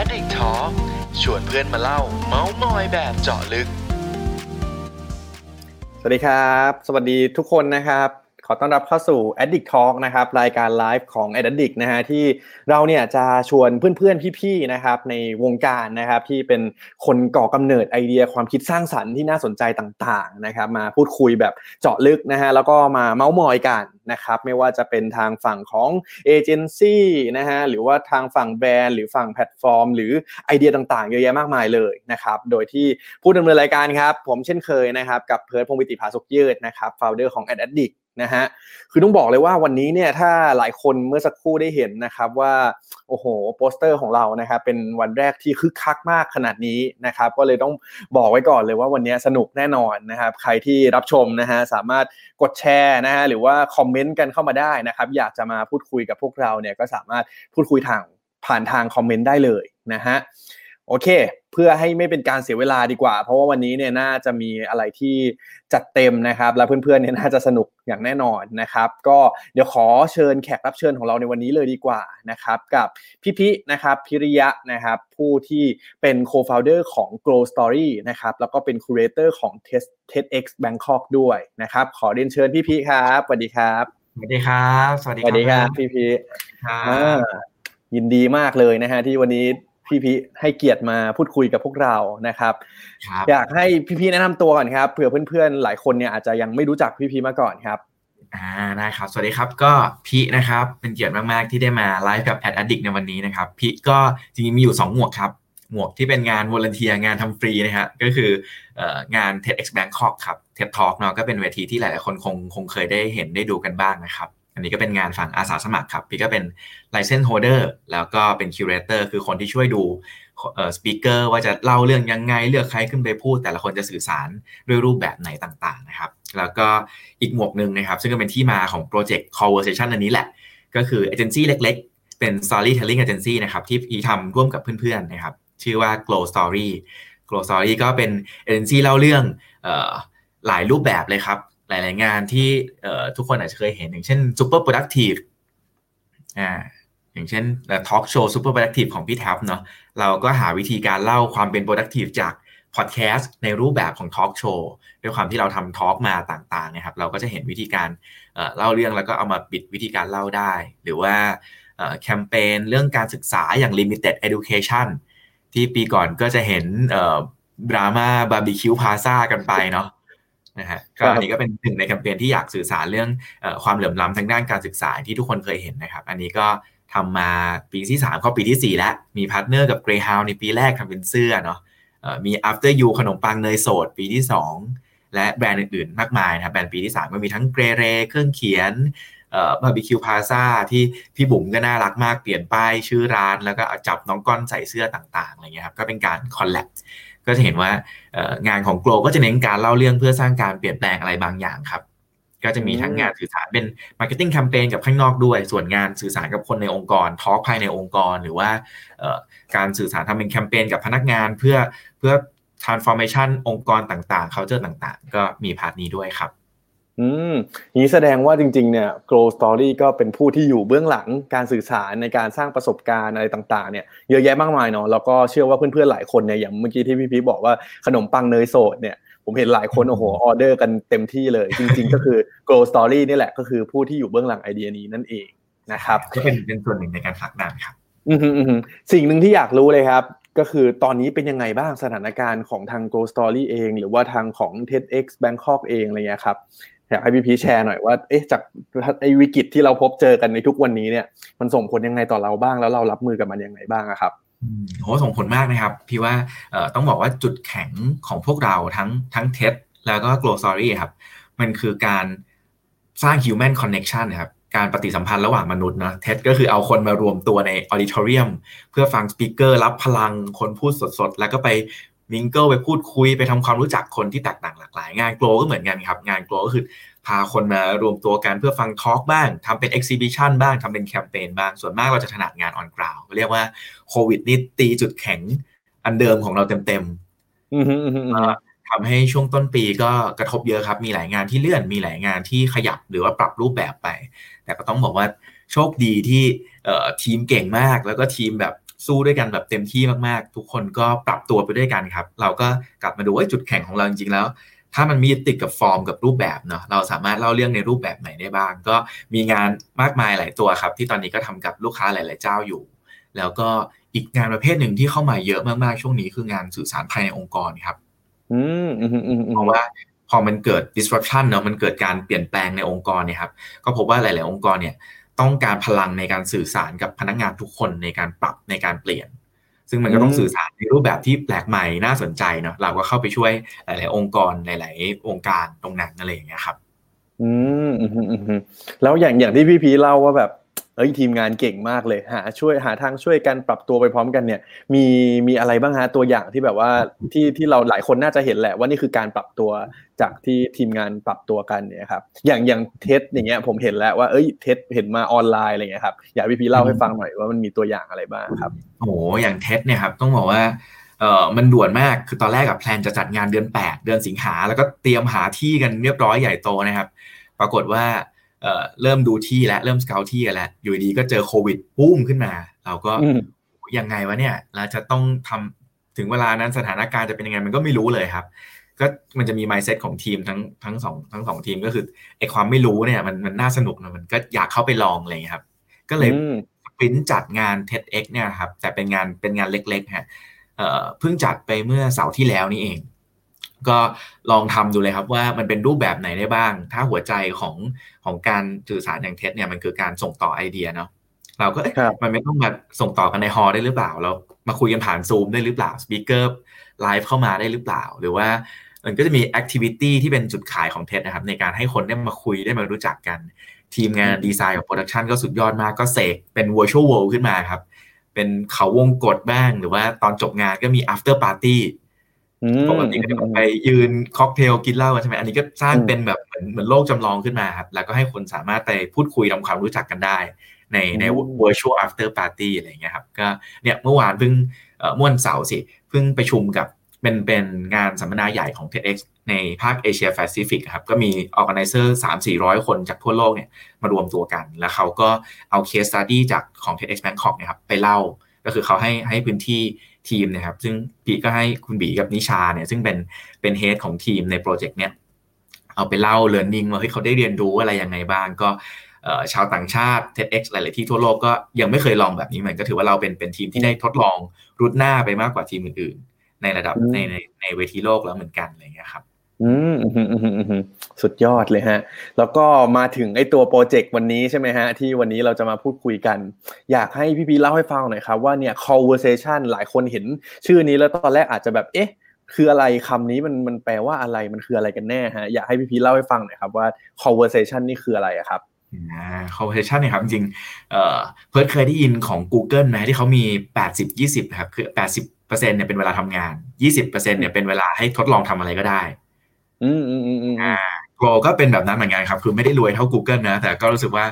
Addict Talk ชวนเพื่อนมาเล่า เมาส์มอยแบบเจาะลึก สวัสดีครับ สวัสดีทุกคนนะครับ ขอต้อนรับเข้าสู่ Addict Talk นะครับรายการไลฟ์ของ Addict นะฮะที่เราเนี่ยจะชวนเพื่อนๆพี่ๆนะครับในวงการนะครับที่เป็นคนก่อกำเนิดไอเดียความคิดสร้างสรรค์ที่น่าสนใจต่างๆนะครับมาพูดคุยแบบเจาะลึกนะฮะแล้วก็มาเมาส์มอยกันนะครับไม่ว่าจะเป็นทางฝั่งของเอเจนซี่นะฮะหรือว่าทางฝั่งแบรนด์หรือฝั่งแพลตฟอร์ม หรือไอเดียต่างๆเยอะแยะมากมายเลยนะครับโดยที่ผู้ดำเนินรายการครับผมเช่นเคยนะครับกับเพิร์ดพงศ์วิติภาสุกยืดนะครับ founder ของ Addict นะฮะคือต้องบอกเลยว่าวันนี้เนี่ยถ้าหลายคนเมื่อสักครู่ได้เห็นนะครับว่าโอ้โหโปสเตอร์ของเรานะครับเป็นวันแรกที่คึกคักมากขนาดนี้นะครับก็เลยต้องบอกไว้ก่อนเลยว่าวันนี้สนุกแน่นอนนะครับใครที่รับชมนะฮะสามารถกดแชร์นะฮะหรือว่าคอมเมนต์กันเข้ามาได้นะครับอยากจะมาพูดคุยกับพวกเราเนี่ยก็สามารถพูดคุยทางผ่านทางคอมเมนต์ได้เลยนะฮะโอเค เพื่อให้ไม่เป็นการเสียเวลาดีกว่า เพราะว่าวันนี้เนี่ยน่าจะมีอะไรที่จัดเต็มนะครับ และเพื่อนๆเนี่ยน่าจะสนุกอย่างแน่นอนนะครับ ก็เดี๋ยวขอเชิญแขกรับเชิญของเราในวันนี้เลยดีกว่านะครับกับพี่พินะครับพิริยะนะครับผู้ที่เป็น co-founder ของ Grow Story นะครับแล้วก็เป็น curator ของ TEDx Bangkok ด้วยนะครับ ขอเรียนเชิญพี่พิครับสวัสดีครับสวัสดีครับ สวัสดีสวัสดีครับพี่พิครับอ่ายินดีมากเลยนะฮะที่วันนี้ พี่พิให้เกียรติมาพูดคุยกับพวกเรานะครับครับอยากให้พี่พีแนะนำตัวก่อนครับเผื่อเพื่อนๆหลายคนเนี่ยอาจจะยังไม่รู้จักพี่พีมาก่อนครับอ่าได้ครับ สวัสดีครับก็พี่นะครับเป็นเกียรติมากๆที่ได้มาไลฟ์กับแอดดิกในวันนี้นะครับพี่ก็จริงๆมีอยู่ 2 หมวกครับ หมวกที่เป็นงาน volunteer งานทำฟรีนะฮะก็คือเอ่องาน TEDx Bangkok ครับ TED Talk เนาะก็เป็นเวทีที่หลายๆคนคงคงเคยได้เห็นได้ดูกันบ้างนะครับ อันนี้ก็เป็นงานฝั่งอาสาสมัครครับ พี่ก็เป็น License Holder แล้วก็เป็น Curator คือคนที่ช่วยดูเอ่อ speaker ว่าจะเล่าเรื่องยังไงเลือกใครขึ้นไปพูด แต่ละคนจะสื่อสารด้วยรูปแบบไหนต่างๆนะครับ แล้วก็อีกหมวกหนึ่งนะครับ ซึ่งก็เป็นที่มาของโปรเจกต์ Conversation อันนี้แหละ ก็คือเอเจนซี่เล็กๆ เป็น Storytelling Agency นะครับ ที่พี่ทำร่วมกับเพื่อนๆนะครับ ชื่อว่า Glow Story Glow Story ก็เป็นเอเจนซี่เล่าเรื่องเอ่อหลายรูปแบบเลยครับ หลาย ๆ งานที่ทุกคนอาจจะเคยเห็นอย่างเช่น Super Productive อ่าอย่างเช่นทอล์กโชว์ Super Productive ของพี่แท็บเนาะเราก็หาวิธีการเล่าความเป็น productive จากพอดแคสต์ในรูปแบบของทอล์กโชว์ด้วยความที่เราทำทอล์กมาต่างๆนะครับเราก็จะเห็นวิธีการเล่าเรื่องแล้วก็เอามาบิดวิธีการเล่าได้ หรือว่าแคมเปญเรื่องการศึกษาอย่าง limited education ที่ปีก่อนก็จะเห็นดราม่าบาร์บีคิวพลาซ่ากันไปเนาะ นะฮะก็อันนี้ก็เป็นหนึ่งในแคมเปญที่อยากสื่อสารเรื่องเออความเหลื่อมล้ำทางด้านการศึกษาที่ทุกคนเคยเห็นนะครับ อันนี้ก็ทำมาปีที่ 3 เข้าปีที่ 4 แล้ว มี partner กับ Greyhound ในปีแรกทำเป็นเสื้อเนาะเอ่อมี After You ขนมปังเนยโสดปีที่ 2 และแบรนด์อื่นๆ มากมายนะครับแบรนด์ปีที่ 3 ก็มีทั้งเกรเรเครื่องเขียนเอ่อบาร์บีคิวพลาซ่าที่พี่บุ๋มก็น่ารักมากเปลี่ยนป้ายชื่อร้าน แล้วก็เอาจับน้องก้อนใส่เสื้อต่างๆอะไรเงี้ยครับก็เป็นการ collab ก็จะเห็นว่าเอ่องานของ Glow ก็จะเน้นการเล่าเรื่องเพื่อสร้างการเปลี่ยนแปลงอะไรบางอย่างครับ ก็จะมีทั้งงานสื่อสารเป็น marketing แคมเปญกับข้างนอกด้วย ส่วนงานสื่อสารกับคนในองค์กรทอล์กภายในองค์กร หรือว่าเอ่อการสื่อสารทำเป็นแคมเปญกับพนักงานเพื่อเพื่อ transformation องค์กรต่างๆ culture ต่างๆ ก็มี part นี้ด้วยครับ อืมนี้แสดงว่าจริง ๆ เนี่ย Glow Story ก็เป็นผู้ที่อยู่เบื้องหลังการสื่อสารในการสร้างประสบการณ์อะไรต่างๆ เนี่ย เยอะแยะมากมายเนาะ แล้วก็เชื่อว่าเพื่อนๆ หลายคนเนี่ย อย่างเมื่อกี้ที่พี่พีชบอกว่าขนมปังเนยโสดเนี่ย ผมเห็นหลายคนโอ้โหออเดอร์กันเต็มที่เลย จริง ๆ ก็คือ Glow Story นี่แหละก็คือผู้ที่อยู่เบื้องหลังไอเดียนี้นั่นเองนะครับก็เป็นเป็นส่วนหนึ่งในการผลักดันครับ อือฮึอือฮึสิ่งหนึ่งที่อยากรู้เลยครับก็คือตอนนี้เป็นยังไงบ้างสถานการณ์ของทาง Grow Story เอง หรือว่าทางของ TEDx Bangkok เองอะไรเงี้ยครับ อยากให้พี่พีชแชร์หน่อยว่าเอ๊ะจากไอ้วิกฤตที่เราพบเจอกันในทุกวันนี้เนี่ย มันส่งผลยังไงต่อเราบ้างแล้วเรารับมือกับมันยังไงบ้างอะครับอืมโหส่งผลมากนะครับ พี่ว่าต้องบอกว่าจุดแข็งของพวกเราทั้งทั้งเท็ดแล้วก็ Glow Story ครับ มันคือการสร้าง human connection นะครับการปฏิสัมพันธ์ระหว่างมนุษย์นะ TED ก็คือเอาคนมารวมตัวใน auditorium เพื่อฟัง speaker รับพลังคนพูดสดๆ แล้วก็ไป mingle ไปพูดคุยไปทำความรู้จักคนที่แตกต่างหลากหลาย งาน Glow ก็เหมือนกันครับ งาน Glow ก็คือพาคนมารวมตัวกันเพื่อฟังทอล์กบ้างทำเป็น exhibition บ้างทำเป็นแคมเปญบ้าง ส่วนมากเราจะถนัดงาน on-ground เรียกว่าโควิดนี่ตีจุดแข็งอันเดิมของเราเต็มๆอือฮึอือฮึอือฮึทำให้ช่วงต้นปีก็กระทบเยอะครับ มีหลายงานที่เลื่อนมีหลายงานที่ขยับหรือว่าปรับรูปแบบไป แต่ก็ต้องบอกว่าโชคดีที่เอ่อทีมเก่งมากแล้วก็ทีมแบบ สู้ด้วยกันแบบเต็มที่มากๆ ทุกคนก็ปรับตัวไปด้วยกันครับ เราก็กลับมาดูว่าจุดแข็งของเราจริงๆแล้ว ถ้ามันมีติดกับฟอร์มกับรูปแบบเนาะเราสามารถเล่าเรื่องในรูปแบบไหนได้บ้าง ก็มีงานมากมายหลายตัวครับ ที่ตอนนี้ก็ทำกับลูกค้าหลาย ๆ เจ้าอยู่ แล้วก็อีกงานประเภทหนึ่งที่เข้ามาเยอะมากๆช่วงนี้คืองานสื่อสารภายในองค์กรครับอืมอืมอืมอืมเพราะว่าพอมันเกิด disruption เนาะมันเกิดการเปลี่ยนแปลงในองค์กรเนี่ยครับก็พบว่าหลาย ๆ องค์กรเนี่ย ต้องการพลังในการสื่อสารกับพนักงานทุกคนในการปรับในการเปลี่ยน ซึ่งมันก็ต้องสื่อสารในรูปแบบที่แปลกใหม่น่าสนใจเนาะเราก็เข้าไปช่วยหลาย ๆ องค์กรหลาย ๆ องค์การตรงนั้นอะไรอย่างเงี้ยครับ อืมอืมอืมอืมแล้วอย่างอย่างที่พี่พีเล่าว่าแบบ เอ้ยทีมงานเก่งมากเลยหาช่วยหาทางช่วยกันปรับตัวไปพร้อมกันเนี่ยมีมีอะไรบ้างฮะตัวอย่างที่แบบว่าที่ที่เราหลายคนน่าจะเห็นแหละว่านี่คือการปรับตัวจากที่ทีมงานปรับตัวกันเนี่ยครับอย่างอย่าง TED อย่างเงี้ยผมเห็นแล้วว่าเอ้ย TED เห็นมาออนไลน์อะไรเงี้ยครับอยากพี่พีเล่าให้ฟังหน่อยว่ามันมีตัวอย่างอะไรบ้างครับโอ้โหอย่าง TED เนี่ยครับต้องบอกว่าเออมันด่วนมาก คือตอนแรกกับ plan จะจัดงานเดือน 8 เดือนสิงหา แล้วก็เตรียมหาที่กันเรียบร้อยใหญ่โตนะครับ ปรากฏว่า เอ่อเริ่มดูที่แล้วเริ่ม scout ที่กันแล้วอยู่ดีก็เจอโควิดปุ้มขึ้นมา เราก็อืมยังไงวะเนี่ยเราจะต้องทำถึงเวลานั้นสถานการณ์จะเป็นยังไงมันก็ไม่รู้เลยครับ ก็มันจะมี mindset ของทีมทั้งทั้งสองทั้งสองทีมก็คือไอความไม่รู้เนี่ยมันมันน่าสนุกนะมันก็อยากเข้าไปลองอะไรอย่างเงี้ยครับ ก็เลยอืมปริ้นจัดงาน TEDx เนี่ยครับแต่เป็นงานเป็นงานเล็กๆฮะเอ่อเพิ่งจัดไปเมื่อเสาร์ที่แล้วนี่เอง ก็ลองทำดูเลยครับว่ามันเป็นรูปแบบไหนได้บ้าง ถ้าหัวใจของของการสื่อสารอย่าง TED เนี่ยมันคือการส่งต่อไอเดียเนาะเราก็เอ๊ะครับมันไม่ต้องมาส่งต่อกันใน hall ได้หรือเปล่า เรามาคุยกันผ่านซูมได้หรือเปล่า speaker live เข้ามาได้หรือเปล่า หรือว่ามันก็จะมี activity ที่เป็นจุดขายของ TED นะครับ ในการให้คนได้มาคุยได้มารู้จักกัน ทีมงานดีไซน์กับ production ก็สุดยอดมากก็เสกเป็น virtual world ขึ้นมาครับ เป็นเขาวงกตบ้าง หรือว่าตอนจบงานก็มี after party อืม ปกติก็จะไปยืนค็อกเทลกินเหล้ากันใช่ไหมอันนี้ก็สร้างอืมเป็นแบบเหมือนเหมือนโลกจำลองขึ้นมาครับแล้วก็ให้คนสามารถไปพูดคุยทำความรู้จักกันได้ ในในอืม virtual after party อะไรอย่างเงี้ยครับก็เนี่ยเมื่อวานเพิ่งเอ่อเมื่อวันเสาร์สิเพิ่งไปชุมกับเป็นเป็นงานสัมมนาใหญ่ของ TEDx ในภาคเอเชียแปซิฟิกครับก็มี organizer 3 4 0 0 คนจากทั่วโลกเนี่ยมารวมตัวกัน แล้วเขาก็เอา case study จากของ TEDx Bangkok เนะครับไปเล่า ก็คือเขาให้ให้พื้นที่ ทีมนะครับซึ่งพี่ก็ให้คุณบีกับนิชาเนี่ยซึ่งเป็นเป็นเฮดของทีมในโปรเจกต์เนี้ยเอาไปเล่า learning ว่าเฮ้ยเขาได้เรียนรู้อะไรยังไงบ้างก็ชาวต่างชาติ TEDx หลาย ๆ ที่ทั่วโลกก็ยังไม่เคยลองแบบนี้เหมือนก็ถือว่าเราเป็นเป็นทีมที่ได้ทดลองรุดหน้าไปมากกว่าทีมอื่น ๆ ในระดับในในในเวทีโลกแล้วเหมือนกันอะไรอย่างเงี้ยครับ อืมสุดยอดเลยฮะ แล้วก็มาถึงไอตัวโปรเจกต์วันนี้ใช่ไหมฮะ ที่วันนี้เราจะมาพูดคุยกัน อยากให้พี่พีเล่าให้ฟังหน่อยครับว่าเนี่ย conversation หลายคนเห็นชื่อนี้แล้วตอนแรกอาจจะแบบเอ๊ะ คืออะไรคำนี้มันมันแปลว่าอะไรมันคืออะไรกันแน่ฮะ อยากให้พี่พีเล่าให้ฟังหน่อยครับว่า conversation นี่คืออะไรครับอ่า conversation เนี่ยครับ จริงเอ่อเพิร์ดเคยได้ยินของ Google ไหมที่เขามี 80 20 นะครับคือ 80เปอร์เซ็นต์เนี่ยเป็นเวลาทำงาน 20เปอร์เซ็นต์เนี่ยเป็นเวลาให้ทดลองทำอะไรก็ได้ อืมอืมอืมอ่าโกลก็เป็นแบบนั้นเหมือนกันครับ คือไม่ได้รวยเท่า Google นะ แต่ก็รู้สึกว่า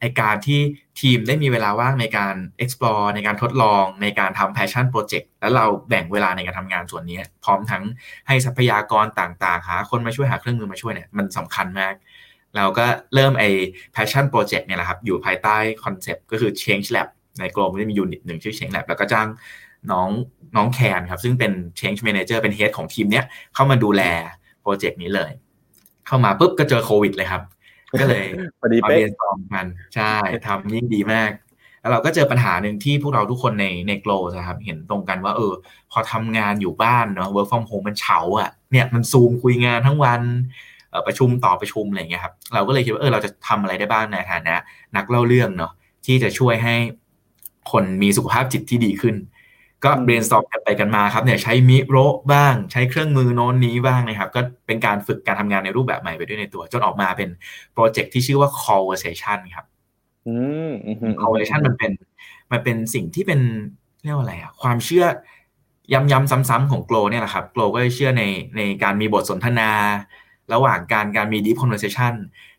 ไอการที่ทีมได้มีเวลาว่างในการ explore ในการทดลองในการทำ passion project แล้วเราแบ่งเวลาในการทำงานส่วนนี้ พร้อมทั้งให้ทรัพยากรต่างๆ หาคนมาช่วยหาเครื่องมือมาช่วยเนี่ยมันสำคัญมาก เราก็เริ่มไอ passion project เนี่ยแหละครับ อยู่ภายใต้คอนเซปต์ก็คือ change lab ใน Glow จะมี unit หนึ่งชื่อ change lab แล้วก็จ้างน้องน้องแคนครับ ซึ่งเป็น change manager เป็น head ของทีมเนี้ยเข้ามาดูแล โปรเจกต์นี้เลย เข้ามาปุ๊บก็เจอโควิดเลยครับ ก็เลยพอดีมาเป๊ะเรียนซอมกันใช่ทำยิ่งดีมาก แล้วเราก็เจอปัญหาหนึ่งที่พวกเราทุกคนในในโกลนะครับ เห็นตรงกันว่า เออ พอทำงานอยู่บ้านเนาะ work from home มันเฉาอะ่ะเนี่ยมันซูมคุยงานทั้งวันเอ่อประชุมต่อประชุมอะไรอย่างเงี้ยครับ เราก็เลยคิดว่าเออเราจะทำอะไรได้บ้างในฐานะ นักเล่าเรื่องเนาะที่จะช่วยให้คนมีสุขภาพจิตที่ดีขึ้น ก็อืม brainstorm กันไปกันมาครับเนี่ยใช้มิโรบ้าง ใช้เครื่องมือโน้นนี้บ้างนะครับ ก็เป็นการฝึกการทำงานในรูปแบบใหม่ไปด้วยในตัว จนออกมาเป็นโปรเจกต์ที่ชื่อว่า conversation ครับ อืมอืมอืม conversation มันเป็น มันเป็นสิ่งที่เป็นเรียกว่าอะไรอะความเชื่อย้ำๆซ้ำๆของ Glow เนี่ยแหละครับ Glow ก็จะเชื่อในในการมีบทสนทนา ระหว่างการการมี deep conversation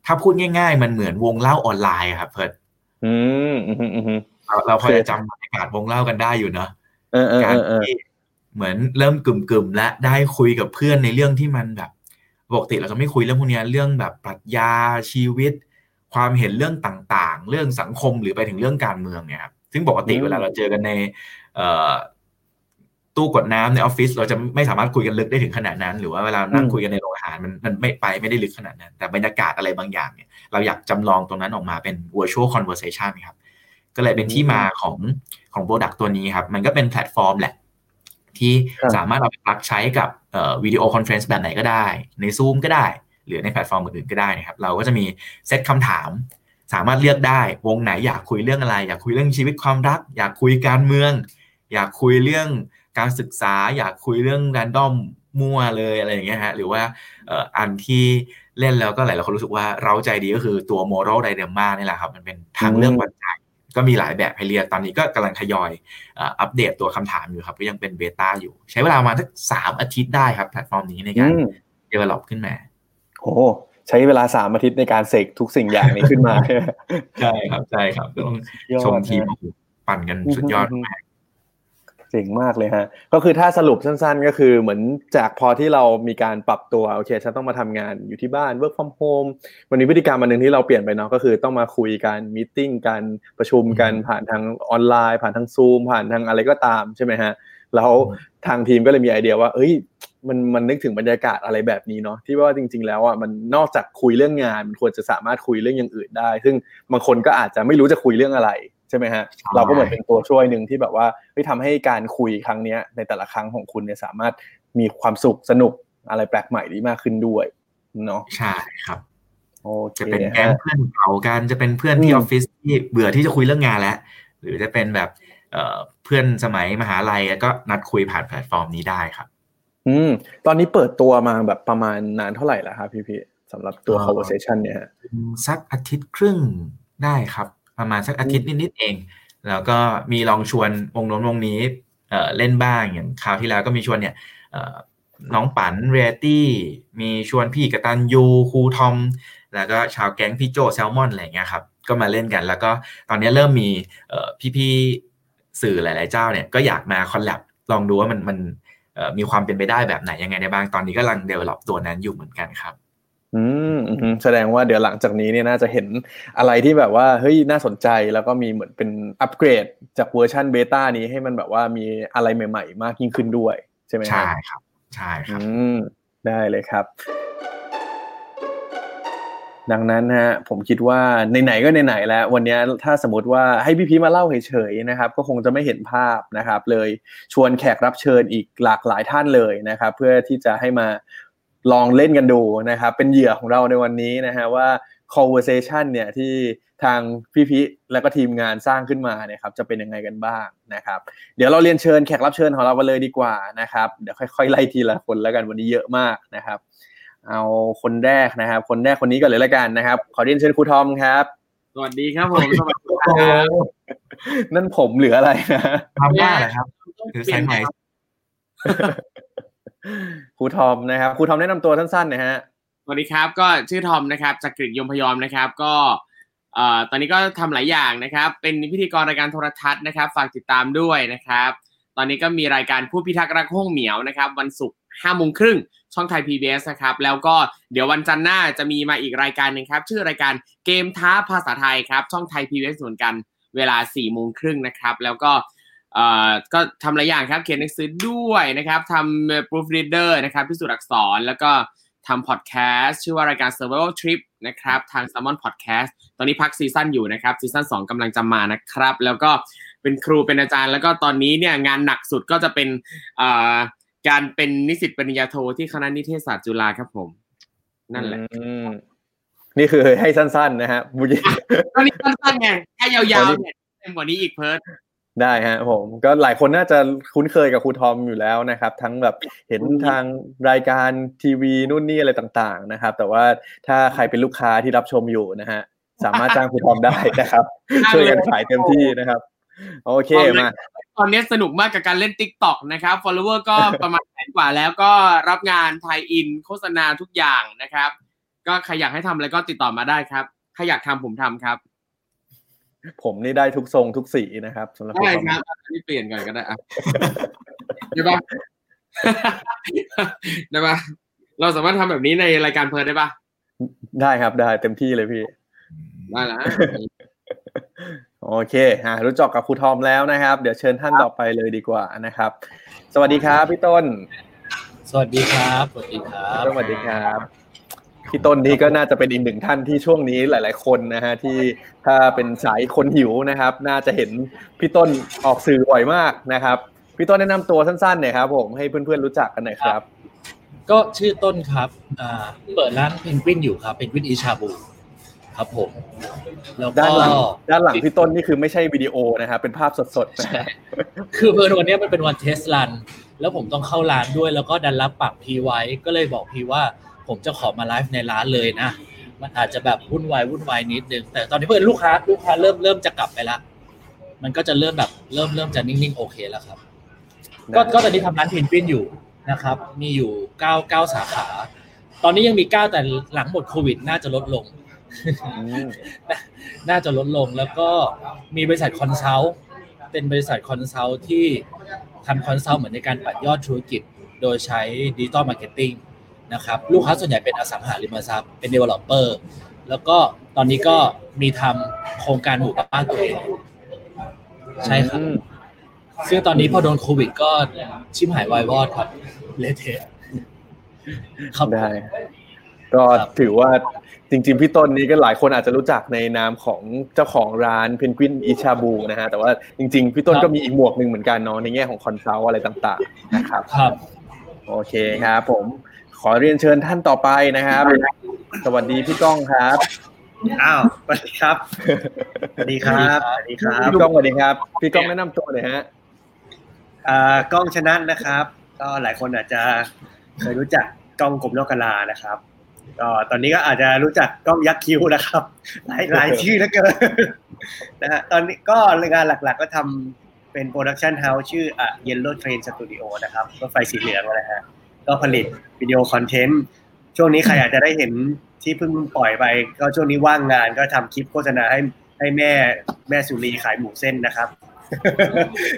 ถ้าพูดง่าย ๆ มันเหมือนวงเล่าออนไลน์อะครับเพิร์ดอืมอืมอืมอืมเราเราพอโอเคจะจำบรรยากาศวงเล่ากันได้อยู่เนอะเออเออ การที่เหมือนเริ่มกึ่มๆและได้คุยกับเพื่อนในเรื่องที่มันแบบปกติเราจะไม่คุยเรื่องพวกนี้เรื่องแบบปรัชญาชีวิต ความเห็นเรื่องต่างๆ เรื่องสังคมหรือไปถึงเรื่องการเมืองเนี่ยครับซึ่งปกติเวลาเราเจอกันในตู้กดน้ำในออฟฟิศเราจะไม่สามารถคุยกันลึกได้ถึงขนาดนั้น หรือว่าเวลานั่งคุยกันในโรงอาหารมันมันไม่ไปไม่ได้ลึกขนาดนั้น แต่บรรยากาศอะไรบางอย่างเนี่ยเราอยากจำลองตรงนั้นออกมาเป็น virtual conversation ครับ ก็เลยเป็นที่มาของ ของ Product ตัวนี้ครับ มันก็เป็นแพลตฟอร์มแหละ ที่ครับสามารถเอาไปปลักใช้กับเอ่อ video conference แบบไหนก็ได้ ใน Zoom ก็ได้ หรือในแพลตฟอร์มอื่นๆก็ได้นะครับ เราก็จะมีเซตคำถาม สามารถเลือกได้ วงไหนอยากคุยเรื่องอะไร อยากคุยเรื่องชีวิตความรัก อยากคุยการเมือง อยากคุยเรื่องการศึกษา อยากคุยเรื่อง random มั่วเลยอะไรอย่างเงี้ยฮะหรือว่าเอ่ออันที่เล่นแล้วก็หลายๆคนรู้สึกว่าเร้าใจดีก็คือตัว moral dilemma นี่แหละครับ มันเป็นทางเลือกปัจจัย ก็มีหลายแบบให้เลือกตอนนี้ก็กำลังทยอยเอ่ออัปเดตตัวคำถามอยู่ครับ ก็ยังเป็นเบต้าอยู่ ใช้เวลาประมาณสักสามอาทิตย์ได้ครับแพลตฟอร์มนี้ในการอืม develop ขึ้นมาโอ้ใช้เวลาสามอาทิตย์ในการเสกทุกสิ่งอย่างนี้ขึ้นมา ใช่ครับใช่ครับต้องยอดชมทีมนะปั่นกันสุดยอดมาก เจ๋งมากเลยฮะ ก็คือถ้าสรุปสั้นๆ ก็คือเหมือนจากพอที่เรามีการปรับตัวโอเคฉันต้องมาทำงานอยู่ที่บ้าน work from home วันนี้พฤติกรรมอันหนึ่งที่เราเปลี่ยนไปเนาะก็คือต้องมาคุยกันมีติ้งกันประชุมกันผ่านทางออนไลน์ ผ่านทางซูมผ่านทางอะไรก็ตามใช่ไหมฮะแล้วทางทีมก็เลยมีไอเดียว่า เอ้ย มันมันนึกถึงบรรยากาศอะไรแบบนี้เนาะที่ว่าจริง ๆ แล้วอะมันนอกจากคุยเรื่องงานมันควรจะสามารถคุยเรื่องอย่างอื่นได้ ซึ่งบางคนก็อาจจะไม่รู้จะคุยเรื่องอะไรใช่ไหมฮะใช่เราก็เหมือนเป็นตัวช่วยหนึ่งที่แบบว่าเฮ้ยทำให้การคุยครั้งเนี้ยในแต่ละครั้งของคุณเนี่ยสามารถมีความสุขสนุกอะไรแปลกใหม่ดีมากขึ้นด้วยเนาะใช่ครับโอเคจะเป็นแก๊งฮะเพื่อนเก่ากันจะเป็นเพื่อนที่อือมอฟฟิศที่เบื่อที่จะคุยเรื่องงานแล้ว หรือจะเป็นแบบเอ่อเพื่อนสมัยมหาลัยก็นัดคุยผ่านแพลตฟอร์มนี้ได้ครับ อืม ตอนนี้เปิดตัวมาแบบประมาณนานเท่าไหร่แล้วครับพี่พี่สำหรับตัวเอ่อ conversation เนี่ยฮะสักอาทิตย์ครึ่งได้ครับ ประมาณสักอาทิตย์นิดๆเอง แล้วก็มีลองชวนวงโน้นวงนี้เอ่อเล่นบ้างอย่างคราวที่แล้วก็มีชวนเนี่ยเอ่อน้องปันเรียตี้มีชวนพี่กตันยูครูทอม แล้วก็ชาวแก๊งพี่โจแซลมอนอะไรอย่างเงี้ยครับก็มาเล่นกัน แล้วก็ตอนนี้เริ่มมีเอ่อพี่ๆสื่อหลาย ๆ เจ้าเนี่ยก็อยากมาคอลแลบลองดูว่ามันมันเอ่อมีความเป็นไปได้แบบไหนยังไงได้บ้างตอนนี้กำลังเดเวล็อปตัวนั้นอยู่เหมือนกันครับ อืมอืมแสดงว่าเดี๋ยวหลังจากนี้เนี่ยน่าจะเห็นอะไรที่แบบว่าเฮ้ยน่าสนใจแล้วก็มีเหมือนเป็นอัปเกรดจากเวอร์ชันเบต้านี้ให้มันแบบว่ามีอะไรใหม่ๆ มากยิ่งขึ้นด้วย ใช่ไหมฮะใช่ครับ ใช่ครับอืมได้เลยครับ ดังนั้นนะฮะผมคิดว่าไหนๆก็ไหนๆแล้ว วันนี้ถ้าสมมติว่าให้พี่พีมาเล่าเฉยๆนะครับ ก็คงจะไม่เห็นภาพนะครับ เลยชวนแขกรับเชิญอีกหลากหลายท่านเลยนะครับ เพื่อที่จะให้มา ลองเล่นกันดูนะครับ เป็นเหยื่อของเราในวันนี้นะฮะว่า conversation เนี่ยที่ทางพี่พีแล้วก็ทีมงานสร้างขึ้นมาเนี่ยครับจะเป็นยังไงกันบ้างนะครับ เดี๋ยวเราเรียนเชิญแขกรับเชิญของเรากันเลยดีกว่านะครับ เดี๋ยวค่อยๆไล่ทีละคนแล้วกันวันนี้เยอะมากนะครับ เอาคนแรกนะครับ คนแรกคนนี้ก่อนเลยละกันนะครับ ขอเรียนเชิญครูทอมครับสวัสดีครับผมสวัสดีครับนั่นผมหรืออะไรนะทำได้เหรอครับคือเปลี่สายยนใหม่ ครูทอมนะครับครูทอมแนะนำตัวสั้นๆนะฮะสวัสดีครับก็ชื่อทอมนะครับจากกริกยมพยอมนะครับ ก็ตอนนี้ก็ทำหลายอย่างนะครับ เป็นพิธีกรรายการโทรทัศน์นะครับ ฝากติดตามด้วยนะครับ ตอนนี้ก็มีรายการผู้พิทักษ์รักห้องเหมียวนะครับ วันศุกร์ห้าโมงครึ่งช่องไทย PBS นะครับ แล้วก็เดี๋ยววันจันทร์หน้าจะมีมาอีกรายการหนึ่งครับ ชื่อรายการเกมท้าภาษาไทยครับ ช่องไทย PBS เหมือนกันเวลา4ี่โมงครึ่งนะครับ แล้วก็ ก็ทำหลายอย่างครับ เขียนหนังสือด้วยนะครับทำ proofreader นะครับพิสูจน์อักษรแล้วก็ทำพอดแคสต์ชื่อว่ารายการ survival trip นะครับทาง Salmon Podcast ตอนนี้พักซีซั่นอยู่นะครับซีซั่น2กำลังจะมานะครับ แล้วก็เป็นครูเป็นอาจารย์ แล้วก็ตอนนี้เนี่ยงานหนักสุดก็จะเป็นเอ่อการเป็นนิสิตปริญญาโทที่คณะนิเทศศาสตร์จุฬาครับผม นั่นแหละอืมนี่คือให้สั้น ๆ นะฮะบุญตอนนี้สั้นๆไงถ้ายาวๆเนี่ยเต็มกว่านี้อีกเพิร์ด ได้ฮะผมก็หลายคนน่าจะคุ้นเคยกับครูทอมอยู่แล้วนะครับ ทั้งแบบเห็นทางรายการทีวีนู่นนี่อะไรต่างๆนะครับ แต่ว่าถ้าใครเป็นลูกค้าที่รับชมอยู่นะฮะสามารถจ้างครูทอมได้นะครับ ช่วยกันขายเต็มที่นะครับ โอเคมาตอนนี้สนุกมากกับการเล่น Tik t o อกนะครับ follower ก็ประมาณแสนกว่าแล้วก็รับงานไทยอินโฆษณาทุกอย่างนะครับ ก็ใครอยากให้ทำอะไรก็ติดต่อมาได้ครับใครอยากทำผมทำครับ ผมนี่ได้ทุกทรงทุกสีนะครับสำหรับครูได้ทอมครับอันนี้เปลี่ยนก่อนก็ได้อะได้ปะได้ปะเราสามารถทำแบบนี้ในรายการเพิร์ดได้ปะได้ครับได้เต็มที่เลยพี่ได้แล้วโอเคอ่ารู้จักกับครูทอมแล้วนะครับ เดี๋ยวเชิญท่านต่อไปเลยดีกว่านะครับ สวัสดีครับพี่ต้น สวัสดีครับ สวัสดีครับ สวัสดีครับ พี่ต้นนี่ก็น่าจะเป็นอีกหนึ่งท่านที่ช่วงนี้หลาย ๆ คนนะฮะที่ถ้าเป็นสายคนหิวนะครับ น่าจะเห็นพี่ต้นออกสื่อบ่อยมากนะครับ พี่ต้นแนะนำตัวสั้นๆหน่อยครับผมให้เพื่อนๆรู้จักกันหน่อยครับ ก็ชื่อต้นครับอ่าเปิดร้านเพนกวินอยู่ครับ Penguin Eat Shabu ครับผมแล้วก็ด้านหลังด้านหลังพี่ต้นนี่คือไม่ใช่วิดีโอนะครับเป็นภาพสดๆนะใช่ฮะคือเพื่อนวันนี้มันเป็นวันเทสรัน แล้วผมต้องเข้าร้านด้วยแล้วก็ดันรับปากพีไว้ก็เลยบอกพีว่า ผมจะขอมาไลฟ์ในร้านเลยนะ มันอาจจะแบบวุ่นวายวุ่นวายนิดนึง แต่ตอนนี้เพื่อนลูกค้าลูกค้าเริ่มเริ่มจะกลับไปละ มันก็จะเริ่มแบบเริ่มเริ่มจะนิ่งๆโอเคแล้วครับ ก็ก็ตอนนี้ทำร้านเพนกวินอยู่นะครับ มีอยู่เก้าเก้าสาขา ตอนนี้ยังมีเก้าแต่หลังหมดโควิดน่าจะลดลง น่าจะลดลงแล้วก็มีบริษัท consult เป็นบริษัท consult ที่ทำ consult เหมือนในการปัดยอดธุรกิจ โดยใช้ digital marketing นะครับลูกค้าส่วนใหญ่เป็นอสังหาริมทรัพย์เป็น developer แล้วก็ตอนนี้ก็มีทำโครงการหมู่บ้านตัวเอง ใช่ครับอืมซึ่งตอนนี้พอโดนโควิดก็ชิบหายวายวอดครับเละเทะครับผมได้ ก็ถือว่าจริงๆ พี่ต้นนี้ก็หลายคนอาจจะรู้จักในนามของเจ้าของร้าน Penguin Eat Shabu นะฮะแต่ว่าจริง ๆ พี่ต้นก็มีอีกหมวกหนึ่งเหมือนกันเนาะในแง่ของ consult อะไรต่าง ๆ นะครับ ครับ โอเคครับผม ขอเรียนเชิญท่านต่อไปนะครับ สวัสดีพี่ก้องครับอ้าวสวัสดีครับสวัสดีครับสวัสดีครับพี่ก้องสวัสดีครับ พี่ก้องแนะนำตัวหน่อยฮะอ่าก้องชนะนะครับ ก็หลายคนอาจจะเคยรู้จักกล้องกลมนอกกะลานะครับก็ตอนนี้ก็อาจจะรู้จักกล้องยักษ์คิ้วนะครับ หลายหลายชื่อแล้วเกินนะฮะตอนนี้ก็งานหลักๆก็ทำเป็น production house ชื่ออะ Yellow Train Studio นะครับรถไฟสีเหลืองนะฮะ ก็ผลิต video content ช่วงนี้ใครอาจจะได้เห็นที่เพิ่งปล่อยไป ก็ช่วงนี้ว่างงานก็ทำคลิปโฆษณาให้ให้แม่แม่สุรีขายหมูเส้นนะครับ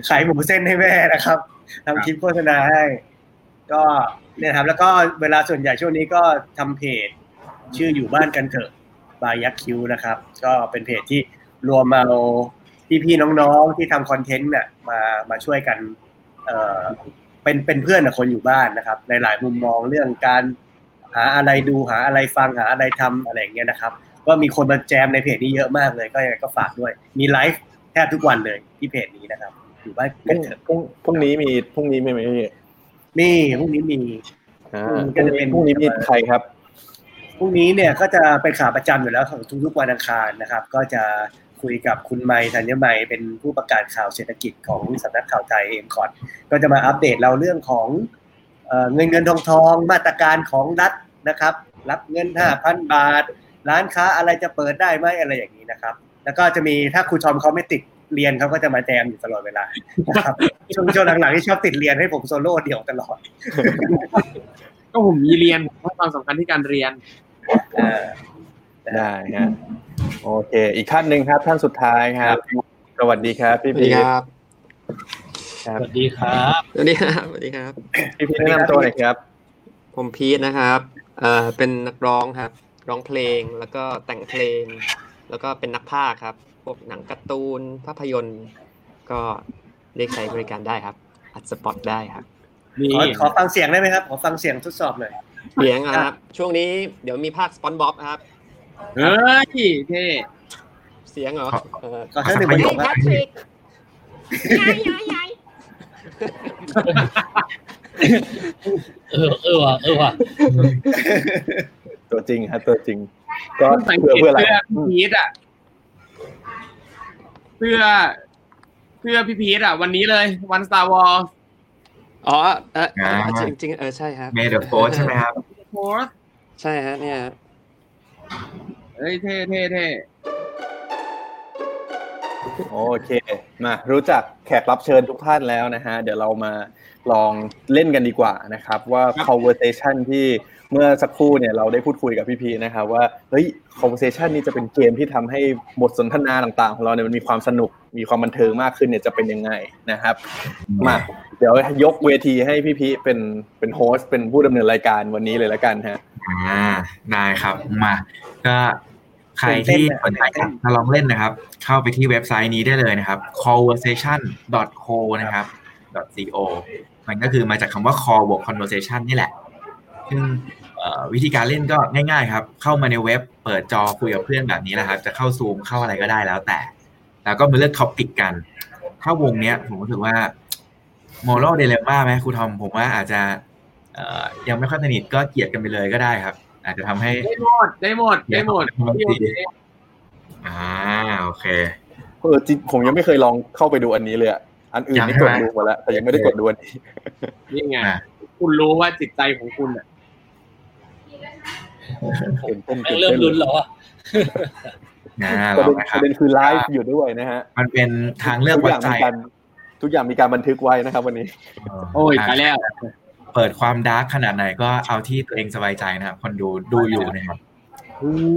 ขายหมูเส้นให้แม่นะครับทำคลิปโฆษณาให้ ก็เนี่ยครับ แล้วก็เวลาส่วนใหญ่ช่วงนี้ก็ทำเพจ ชื่ออยู่บ้านกันเถอะบายักคิวนะครับ ก็เป็นเพจที่รวมเอาพี่ๆน้องๆที่ทำคอนเทนต์น่ะมามาช่วยกัน เอ่อ เป็นเป็นเพื่อนกับคนอยู่บ้านนะครับ ในหลายมุมมองเรื่องการหาอะไรดูหาอะไรฟังหาอะไรทำอะไรอย่างเงี้ยนะครับ ก็มีคนมาแจมในเพจนี้เยอะมากเลย ก็ยังไงก็ฝากด้วย มีไลฟ์แทบทุกวันเลยที่เพจนี้นะครับอยู่บ้านพรุ่กันงเถอะพรุ่งพรุ่งนี้มีพรุ่งนี้มีไหมพี่มีพรุ่งนี้มีอ่าพรุ่งนี้พก็รุ่งจะเป็นี้นพรุ่งนี้มีใครครับพรุ่งนี้เนี่ยก็จะเป็นขาประจำอยู่แล้วของทุกๆวันอังคารนะครับ ก็จะ คุยกับคุณไมค์ธัญไมย์เป็นผู้ประกาศข่าวเศรษฐกิจของสำนักข่าวไทยเอ็มคอร์ดก็จะมาอัปเดตเราเรื่องของเอ่อเงินเงินทองทองมาตรการของรัฐนะครับ รับเงิน 5,000 บาท ร้านค้าอะไรจะเปิดได้ไหมอะไรอย่างนี้นะครับ แล้วก็จะมีถ้าครูทอมเขาไม่ติดเรียนเขาก็จะมาแจมอยู่ตลอดเวลานะครับช่วงช่วงหลังๆที่ชอบติดเรียนให้ผมโซโล่เดี่ยวตลอด ก็ผมมีเรียนผมให้ความสำคัญที่การเรียนอ่า ได้ฮะโอเค อีกท่านหนึ่งครับ ท่านสุดท้ายครับ สวัสดีครับ พี่สวัสพีดีทครับครับสวัสดีครับสวัสดีครับสวัสดีครับ พี่พีทแนะนำตัวหน่อยครับ ผมพีทนะครับเอ่อเป็นนักร้องครับ ร้องเพลงแล้วก็แต่งเพลง แล้วก็เป็นนักพากย์ครับ พวกหนังการ์ตูนภาพยนตร์ ก็เรียกใช้บริการได้ครับ อัดสปอตได้ครับนี่ขอขอฟังเสียงได้ไหมครับ ขอฟังเสียงทดสอบหน่อยเสียงอะครับ ช่วงนี้เดี๋ยวมีภาคสปอนบ๊อบครับ เฮ้ยเท่เสียงเหรอเออขอสักหนึ่งประโยคครับเออเออว่ะเออว่ะตัวจริงครับตัวจริง ก็คุณสังเกเพื่อตเพื่ออะไรเสื้อพี่พีทอะเสื้อเสื้อพี่พีทอะ วันนี้เลยวัน Star Wars อ๋อเอออ่าจริงจริงๆเออใช่ครับเมเดอร์โฟใช่ไหมครับโพสใช่ฮะเนี่ย เฮ้ยเท่เท่เท่โอเค มารู้จักแขกรับเชิญทุกท่านแล้วนะฮะ เดี๋ยวเรามาลองเล่นกันดีกว่านะครับ ว่า conversation ที่เมื่อสักครู่เนี่ยเราได้พูดคุยกับพี่พีนะครับว่าเฮ้ย conversation นี้จะเป็นเกมที่ทำให้บทสนทนาต่างๆ ของเราเนี่ยมันมีความสนุกมีความบันเทิงมากขึ้นเนี่ยจะเป็นยังไงนะครับมาเดี๋ยวยกเวทีให้พี่พีเป็นเป็นโฮสต์เป็นผู้ดำเนินรายการวันนี้เลยละกันฮะอ่าได้ครับมาก็ ใครที่สนใจอยากจะลองเล่นนะครับ เข้าไปที่เว็บไซต์นี้ได้เลยนะครับ conversation.co นะครับ .co มันก็คือมาจากคำว่า call บวก conversation นี่แหละ ซึ่งเอ่อวิธีการเล่นก็ง่ายๆครับ เข้ามาในเว็บเปิดจอคุยกับเพื่อนแบบนี้แหละครับ จะเข้าซูมเข้าอะไรก็ได้แล้วแต่ แล้วก็มาเลือกท็อปิกกัน ถ้าวงเนี้ยผมรู้สึกว่าโมโลเดเลม่าไหมครูทอมผมว่าอาจจะเอ่อยังไม่ค่อยสนิทก็เกลียดกันไปเลยก็ได้ครับ อาจจะทำให้ได้หมดได้หมดได้หมดพี่โอเคอ่าโอเคเออจริงผมยังไม่เคยลองเข้าไปดูอันนี้เลยอะอันอื่นนี่ยังกใช่ดไหมดูมาแล้วแต่ยังไม่ได้กดดูอันนี้นี่ไงอะคุณรู้ว่าจิตใจของคุณอะตื่นเต้นแม่ตื่งนเริ่มเต้นลุ้นแล้วอะนะประลอเด็งนนะคปรับระเด็นคือไลฟ์อยู่ด้วยนะฮะ มันเป็นทางเลือกทุกวัอดย่างใจมีการทุกอย่างมีการบันทึกไว้นะครับ วันนี้ โอ้ยตายแล้ว เปิดความดาร์กขนาดไหนก็เอาที่ตัวเองสบายใจนะครับคนดูดูอยู่นะครับ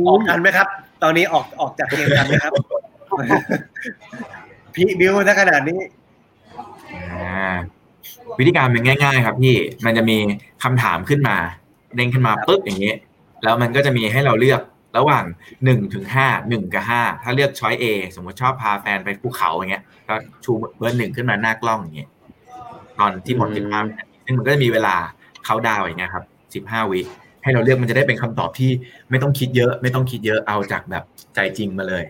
ออกกันไหมครับ ตอนนี้ออกออกจากเกมกันไหมครับพี่บิวซะขนาดนี้อ่าวิธีการเป็นง่าย ๆ ครับพี่มันจะมีคำถามขึ้นมาเด้งขึ้นมาปุ๊บอย่างนี้ แล้วมันก็จะมีให้เราเลือกระหว่างหนึ่งถึงห้าหนึ่งกับห้าถ้าเลือกช้อย A สมมติชอบพาแฟนไปภูเขาอย่างเงี้ยก็ชูเบอร์หนึ่งขึ้นมาหน้ากล้องอย่างเงี้ยตอนที่หมดอืมสิบห้าวินาที ซึ่งมันก็จะมีเวลาเขาดาวน์อย่างเงี้ยครับสิบห้าวิให้เราเลือกมันจะได้เป็นคำตอบที่ไม่ต้องคิดเยอะ ไม่ต้องคิดเยอะเอาจากแบบใจจริงมาเลย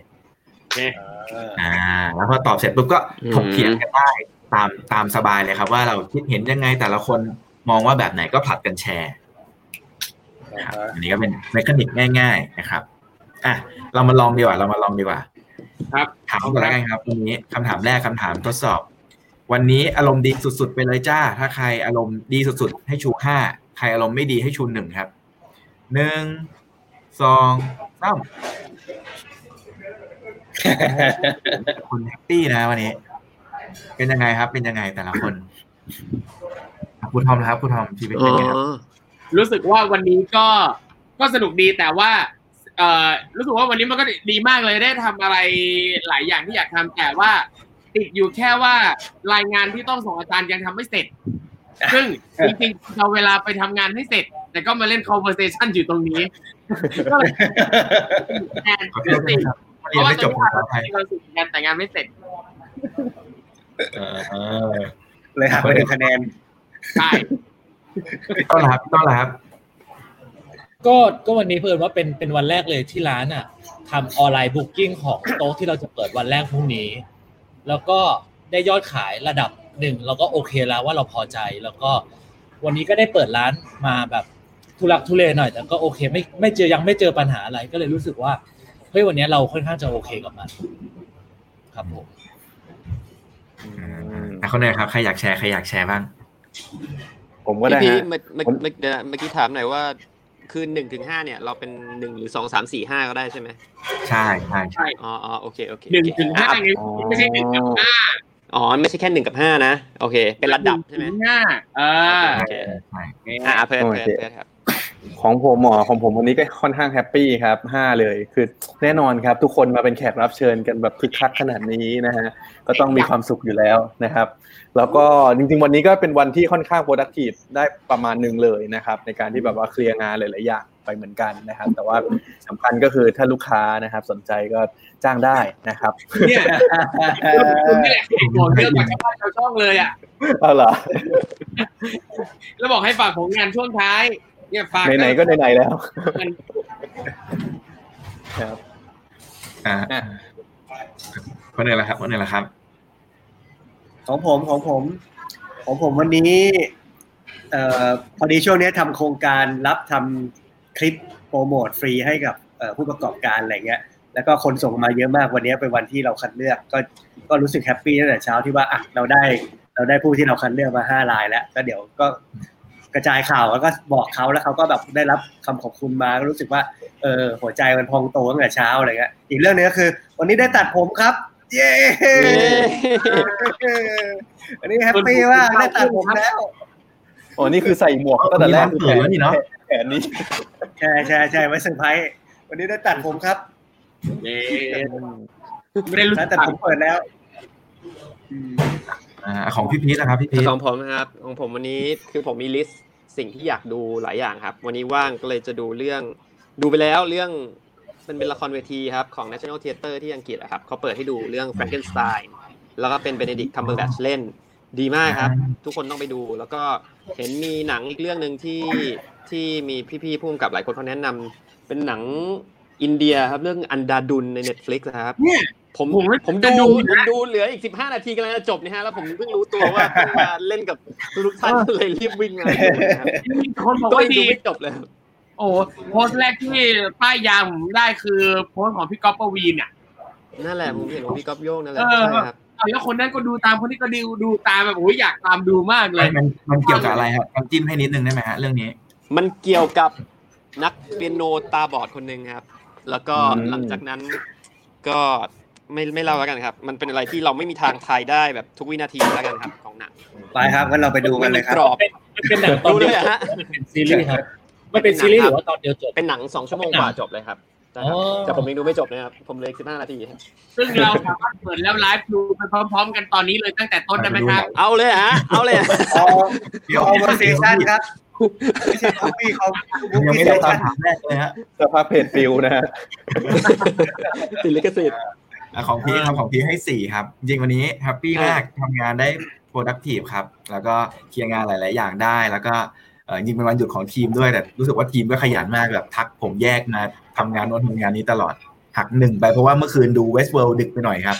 อ่า แล้วพอตอบเสร็จปุ๊บก็ถกเถียงกันได้ตามตามสบายเลยครับ ว่าเราคิดเห็นยังไงแต่ละคนมองว่าแบบไหนก็ผลัดกันแชร์นะครับอันนี้ก็เป็นเมคานิกง่าย ๆนะครับอะเรามาลองดีกว่า เรามาลองดีกว่า ครับ ถามก่อนแล้วกันครับวันนี้คำถามแรกคำถามทดสอบ วันนี้อารมณ์ดีสุด ๆ ไปเลยจ้า ถ้าใครอารมณ์ดีสุด ๆ ให้ชูห้าใครอารมณ์ไม่ดีให้ชูหนึ่งครับหนึ่งสองสามคุณแฮปปี้นะวันนี้ เป็นยังไงครับ เป็นยังไงแต่ละคนอะคุณทอมนะครับคุณทอมชีวิตอ๋เป็นไงครับอรู้สึกว่าวันนี้ก็ก็สนุกดีแต่ว่าเอ่อรู้สึกว่าวันนี้มันก็ดีมากเลยได้ทำอะไรหลายอย่างที่อยากทำแต่ว่า ติดอยู่แค่ว่ารายงานที่ต้องส่งอาจารย์ยังทำไม่เสร็จ ซึ่งจริงๆเราเวลาไปทำงานให้เสร็จ แต่ก็มาเล่น conversation อยู่ตรงนี้ก็เลยแทนขอโทคือษสินะครับเพเรียนราะว่าไม่ตจอนบนี้ขออภัยเราสุดงานแต่งานไม่เสร็จเออเลยหักไปหนึ่งคะแนนใช่พี่ต้นละครับพี่ต้นละครับก็ก็วันนี้เพิ่นว่าเป็นเป็นวันแรกเลยที่ร้านอะทำออนไลน์บุ๊กิ้งของโต๊ะที่เราจะเปิดวันแรกพรุ่งนี้ แล้วก็ได้ยอดขายระดับหนึ่งเราก็โอเคแล้วว่าเราพอใจแล้วก็วันนี้ก็ได้เปิดร้านมาแบบทุลักทุเลหน่อย แต่ก็โอเคไม่ไม่เจอยังไม่เจอปัญหาอะไรก็เลยรู้สึกว่าเฮ้ยวันนี้เราค่อนข้างจะโอเคกับมัน ครับผมอะคนไหนครับใครอยากแชร์ใครอยากแชร์บ้าง ผมก็ได้พี่ฮะเมื่อเมื่อผมเมื่อเดี๋ยวนะเมื่อกี้ถามหน่อยว่า คือหนึ่งถึงห้าเนี่ยเราเป็นหนึ่งหรือสองสามสี่ห้าก็ได้ใช่ไหมใช่ใช่ใช่อ๋ออ๋อโอเคโอเคหนึ่งโอเคถึงห้าอะไงไม่ใช่หนึ่งกับห้าอ๋อไม่ใช่แค่หนึ่งกับห้านะ โอเค เป็นระดับใช่ไหมนึ่งถึงห้าเออโอเคใช่อ่าเพื่อนโอเพื่อนเคเพื่อนครับ ของผมหมอของผมวันนี้ก็ค่อนข้างแฮปปี้ครับห้าเลย คือแน่นอนครับ ทุกคนมาเป็นแขกรับเชิญกันแบบคึกคักขนาดนี้นะฮะก็ต้องมีความสุขอยู่แล้วนะครับ แล้วก็จริง ๆ วันนี้ก็เป็นวันที่ค่อนข้าง productive ได้ประมาณหนึ่งเลยนะครับ ในการที่แบบว่าเคลียร์งานหลายๆอย่างไปเหมือนกันนะครับ แต่ว่าสำคัญก็คือถ้าลูกค้านะครับ สนใจก็จ้างได้นะครับเนี่ยคุณนี่แหละเก่งเรื่องกว่าชาวบ้านชาวช่องเลยอะเอาเหรอแล้วบอกให้ฝากผลงานช่วงท้าย เนี่ยฝากไหนๆก็ไหนๆแล้วครับอ่าอะคนอื่นละครับคนอื่นละครับ ของผมของผม ของผมวันนี้ เอ่อพอดีช่วงนี้ทำโครงการรับทำคลิปโปรโมทฟรีให้กับเอ่อผู้ประกอบการอะไรเงี้ยแล้วก็คนส่งมาเยอะมากวันนี้เป็นวันที่เราคัดเลือก ก็ก็รู้สึกแฮปปี้ตั้งแต่เช้าที่ว่าอะเราได้ เราได้ผู้ที่เราคัดเลือกมาห้ารายแล้ว ก็เดี๋ยวก็ กระจายข่าวแล้วก็บอกเขาแล้วเขาก็แบบได้รับคำขอบคุณมาก็รู้สึกว่าเออหัวใจมันพองโตตั้งแต่เช้าอะไรเงี้ยอีกเรื่องหนึงก็คือ วันนี้ได้ตัดผมครับ เย้อันนี้แฮปปี้มากได้ตัดผมแล้วโอ้นี่คือใส่หมวกตั้งแต่แรกเปิดแล้วนี่เนาะแขนนี้ใช่ใช่ใช่ไว้เซอร์ไพรส์วันนี้ได้ตัดผมครับเย้ไม่ได้รู้สึร้ากนตัดผมเปิดแล้ว อืมอ่าของพี่พีทนะครับพี่พีทของผมนะครับของผมวันนี้คือผมมี list สิ่งที่อยากดูหลายอย่างครับ วันนี้ว่างก็เลยจะดูเรื่อง ดูไปแล้วเรื่องเป็นเป็นละครเวทีครับของ National Theatre ที่อังกฤษอะครับเขาเปิดให้ดูเรื่อง Frankenstein แล้วก็เป็น Benedict Cumberbatch เล่นดีมากครับ ทุกคนต้องไปดู แล้วก็เห็นมีหนังอีกเรื่องหนึ่งที่ที่มีพี่ๆพุ่มกับหลายคนเขาแนะนำเป็นหนัง อินเดียครับเรื่องอันดาดุลใน Netflix นะครับเนี่ยผมผมไม่ผมจะดูดูผมนะดูเหลืออีกสิบห้านาทีกำลังจะจบเนี่ยฮะแล้วผมเพิ่งรู้ตัวว่าเพิ่งมาเล่นกับทุกท่านเลยรีบวิ่งมาดูนะครับมีคนบอกก็ว่ายังดีดูไม่จบเลยครับโอ้โหโพสต์แรกที่ป้ายยาผมได้คือโพสต์ของพี่ก๊อฟปวีนอะนั่นแหละผมเห็นของพี่ก๊อฟโยงนั่นแหละเออใช่ครับเอาแล้วคนนั้นก็ดูตามคนนี้ก็ดูดูตามแบบโอ้ยอยากตามดูมากเลย มันมันเกี่ยวกับอะไรครับน้ำจิ้มให้นิดนึงได้ไหมฮะเรื่องนี้ มันเกี่ยวกับนักเปียโนตาบอดคนหนึ่งครับ แล้วก็อืมหลังจากนั้นก็ไม่ไม่เล่าแล้วกันครับ มันเป็นอะไรที่เราไม่มีทางทายได้แบบทุกวินาทีแล้วกันครับของหนังไปครับงั้นเราไปดูกันเลยครับกรอบมันเป็นหนังตอนดูเดีเลยยวเหรอจบฮะมันเป็นซีรีส์ครับมันเป็นซีรีส์หรือว่าตอนเดียวจบเป็นหนังสองชั่วโมงกว่าจบเลยครับนะครับอ๋อแต่ผมยังดูไม่จบนะครับผมเลยสิบห้านาทีซึ่งเราสามารถเปิดแล้วไลฟ์ดูไปพร้อม ๆ กันตอนนี้เลยตั้งแต่ต้นได้ไหมครับเอาเลยฮะเอาเลยฮะเอาเดี๋ยวเอาเวอร์เซชันครับ ไม่ใช่คูปี้เขาคูยังปี้ไม่เซได้ตอชันนถามแรกเลยฮะสภาพเพจฟิลนะฮะติดลิขสิทธิ์อะของพี่ครับของพี่ให้สี่ครับ จริงวันนี้แฮปปี้มากทำงานได้ productive ครับ แล้วก็เคลียร์งานหลาย ๆ อย่างได้ แล้วก็เออจริงเป็นวันหยุดของทีมด้วย แต่รู้สึกว่าทีมก็ขยันมากแบบทักผมแยกมาทำงานโน้นทำงานนี้ตลอด หักหนึ่งไปเพราะว่าเมื่อคืนดู Westworld ดึกไปหน่อยครับ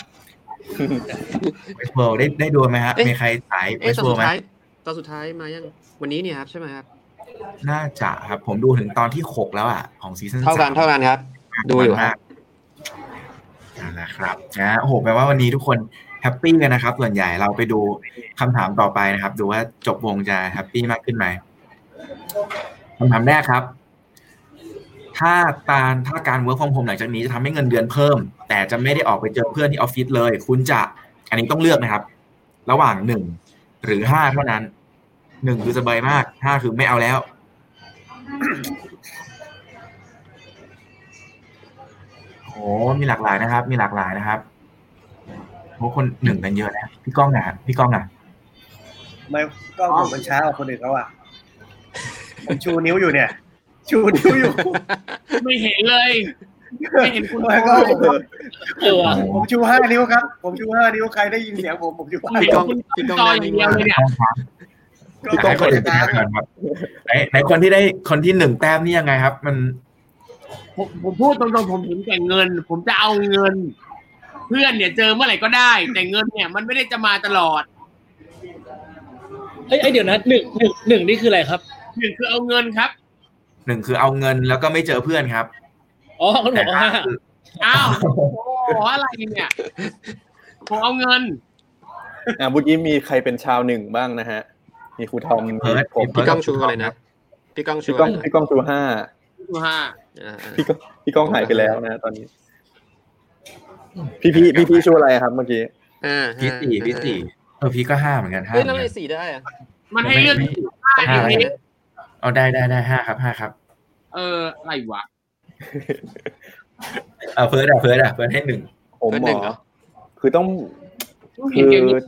Westworld ได้ได้ดูไหมฮะมีใครสายเอ๊ะตอน Westworld สุดไหมท้ายตอนสุดท้ายมายัง วันนี้เนี่ยครับใช่ไหมครับ น่าจะครับ ผมดูถึงตอนที่หกแล้วอะของซีซั่นเท่ากันสามเท่ากันครับ ดูอยู่คมารับกนั่นแหละครับนะโอ้โหแปลว่าวันนี้ทุกคนแฮปปี้กันนะครับ ส่วนใหญ่เราไปดูคำถามต่อไปนะครับ ดูว่าจบวงจะแฮปปี้มากขึ้นไหมคำถามแรกครับ ถ้าตาถ้าการ work from home หลังจากนี้จะทำให้เงินเดือนเพิ่ม แต่จะไม่ได้ออกไปเจอเพื่อนที่ออฟฟิศเลย คุณจะ อันนี้ต้องเลือกนะครับ ระหว่างหนึ่งหรือห้าเท่านั้น หนึ่งคือสบายมากห้าคือไม่เอาแล้ว โอ้มีหลากหลายนะครับ มีหลากหลายนะครับโอ้คนหนึ่งกันเยอะนะพี่ก้องนะพี่ก้องนะไม่ก็ผมมันช้ากว่าคนอื่นเขาอะผมชูนิ้วอยู่เนี่ย ชูนิ้วอยู่ ไม่เห็นเลย ไม่เห็นคุณไม่ก็เออว่ะผมชูห้านิ้วครับ ผมชูห้านิ้วใครได้ยินเสียงผมผมชูห้าไม่นิ้เห็วนคุณจออย่างเดียวเลยเนี่ย พี่ก้องคนอื่นเป็นยังไงก่อนครับไหนไหนคนที่ได้คนที่หนึ่งแต้มนี่ยังไงครับ มัน ผมผมพูดตรงๆผมเห็นแก่เงิน ผมจะเอาเงิน เพื่อนเนี่ยเจอเมื่อไหร่ก็ได้ แต่เงินเนี่ย มันไม่ได้จะมาตลอดเอ้ยเอ้ยเดี๋ยวนะหนึ่งหนึ่งหนึ่งนี่คืออะไรครับหนึ่งคือเอาเงินครับหนึ่งคือเอาเงินแล้วก็ไม่เจอเพื่อนครับอ๋อเขาบแต่อกว่าห้าห้าคืออ้าวโอ้โหอะไรเนี่ยผมเอาเงินอ่าเมื่อกี้มีใครเป็นชาวหนึ่งบ้างนะฮะ มีครูทอมมีผมพี่ก้องชูอะไรนะพี่ก้องชูพี่ก้องอะไรนะพี่ก้องชูห้าดูห้าอ่าพี่ก้องพี่ก้องหายไปแล้วนะ ตอนนี้ พี่พี่พี่พี่ชูอะไรครับ เมื่อกี้อ่าพี่สี่พี่สี่เออพี่ก็ห้าเหมือนกันห้าเฮ้ยเหแล้วมือนไอ้กันสี่ได้อะมันให้เลือกห้าต้องห้าห้าอะไรอะไรนะนะเอาได้ได้ได้ห้าครับห้าครับ เอออะไรวะเออเฟิร์สอะเฟิร์สอะเฟิร์สให้หนึ่งผมเบอร์หหมนึ่งอเหรอคือต้องเห็คืนอ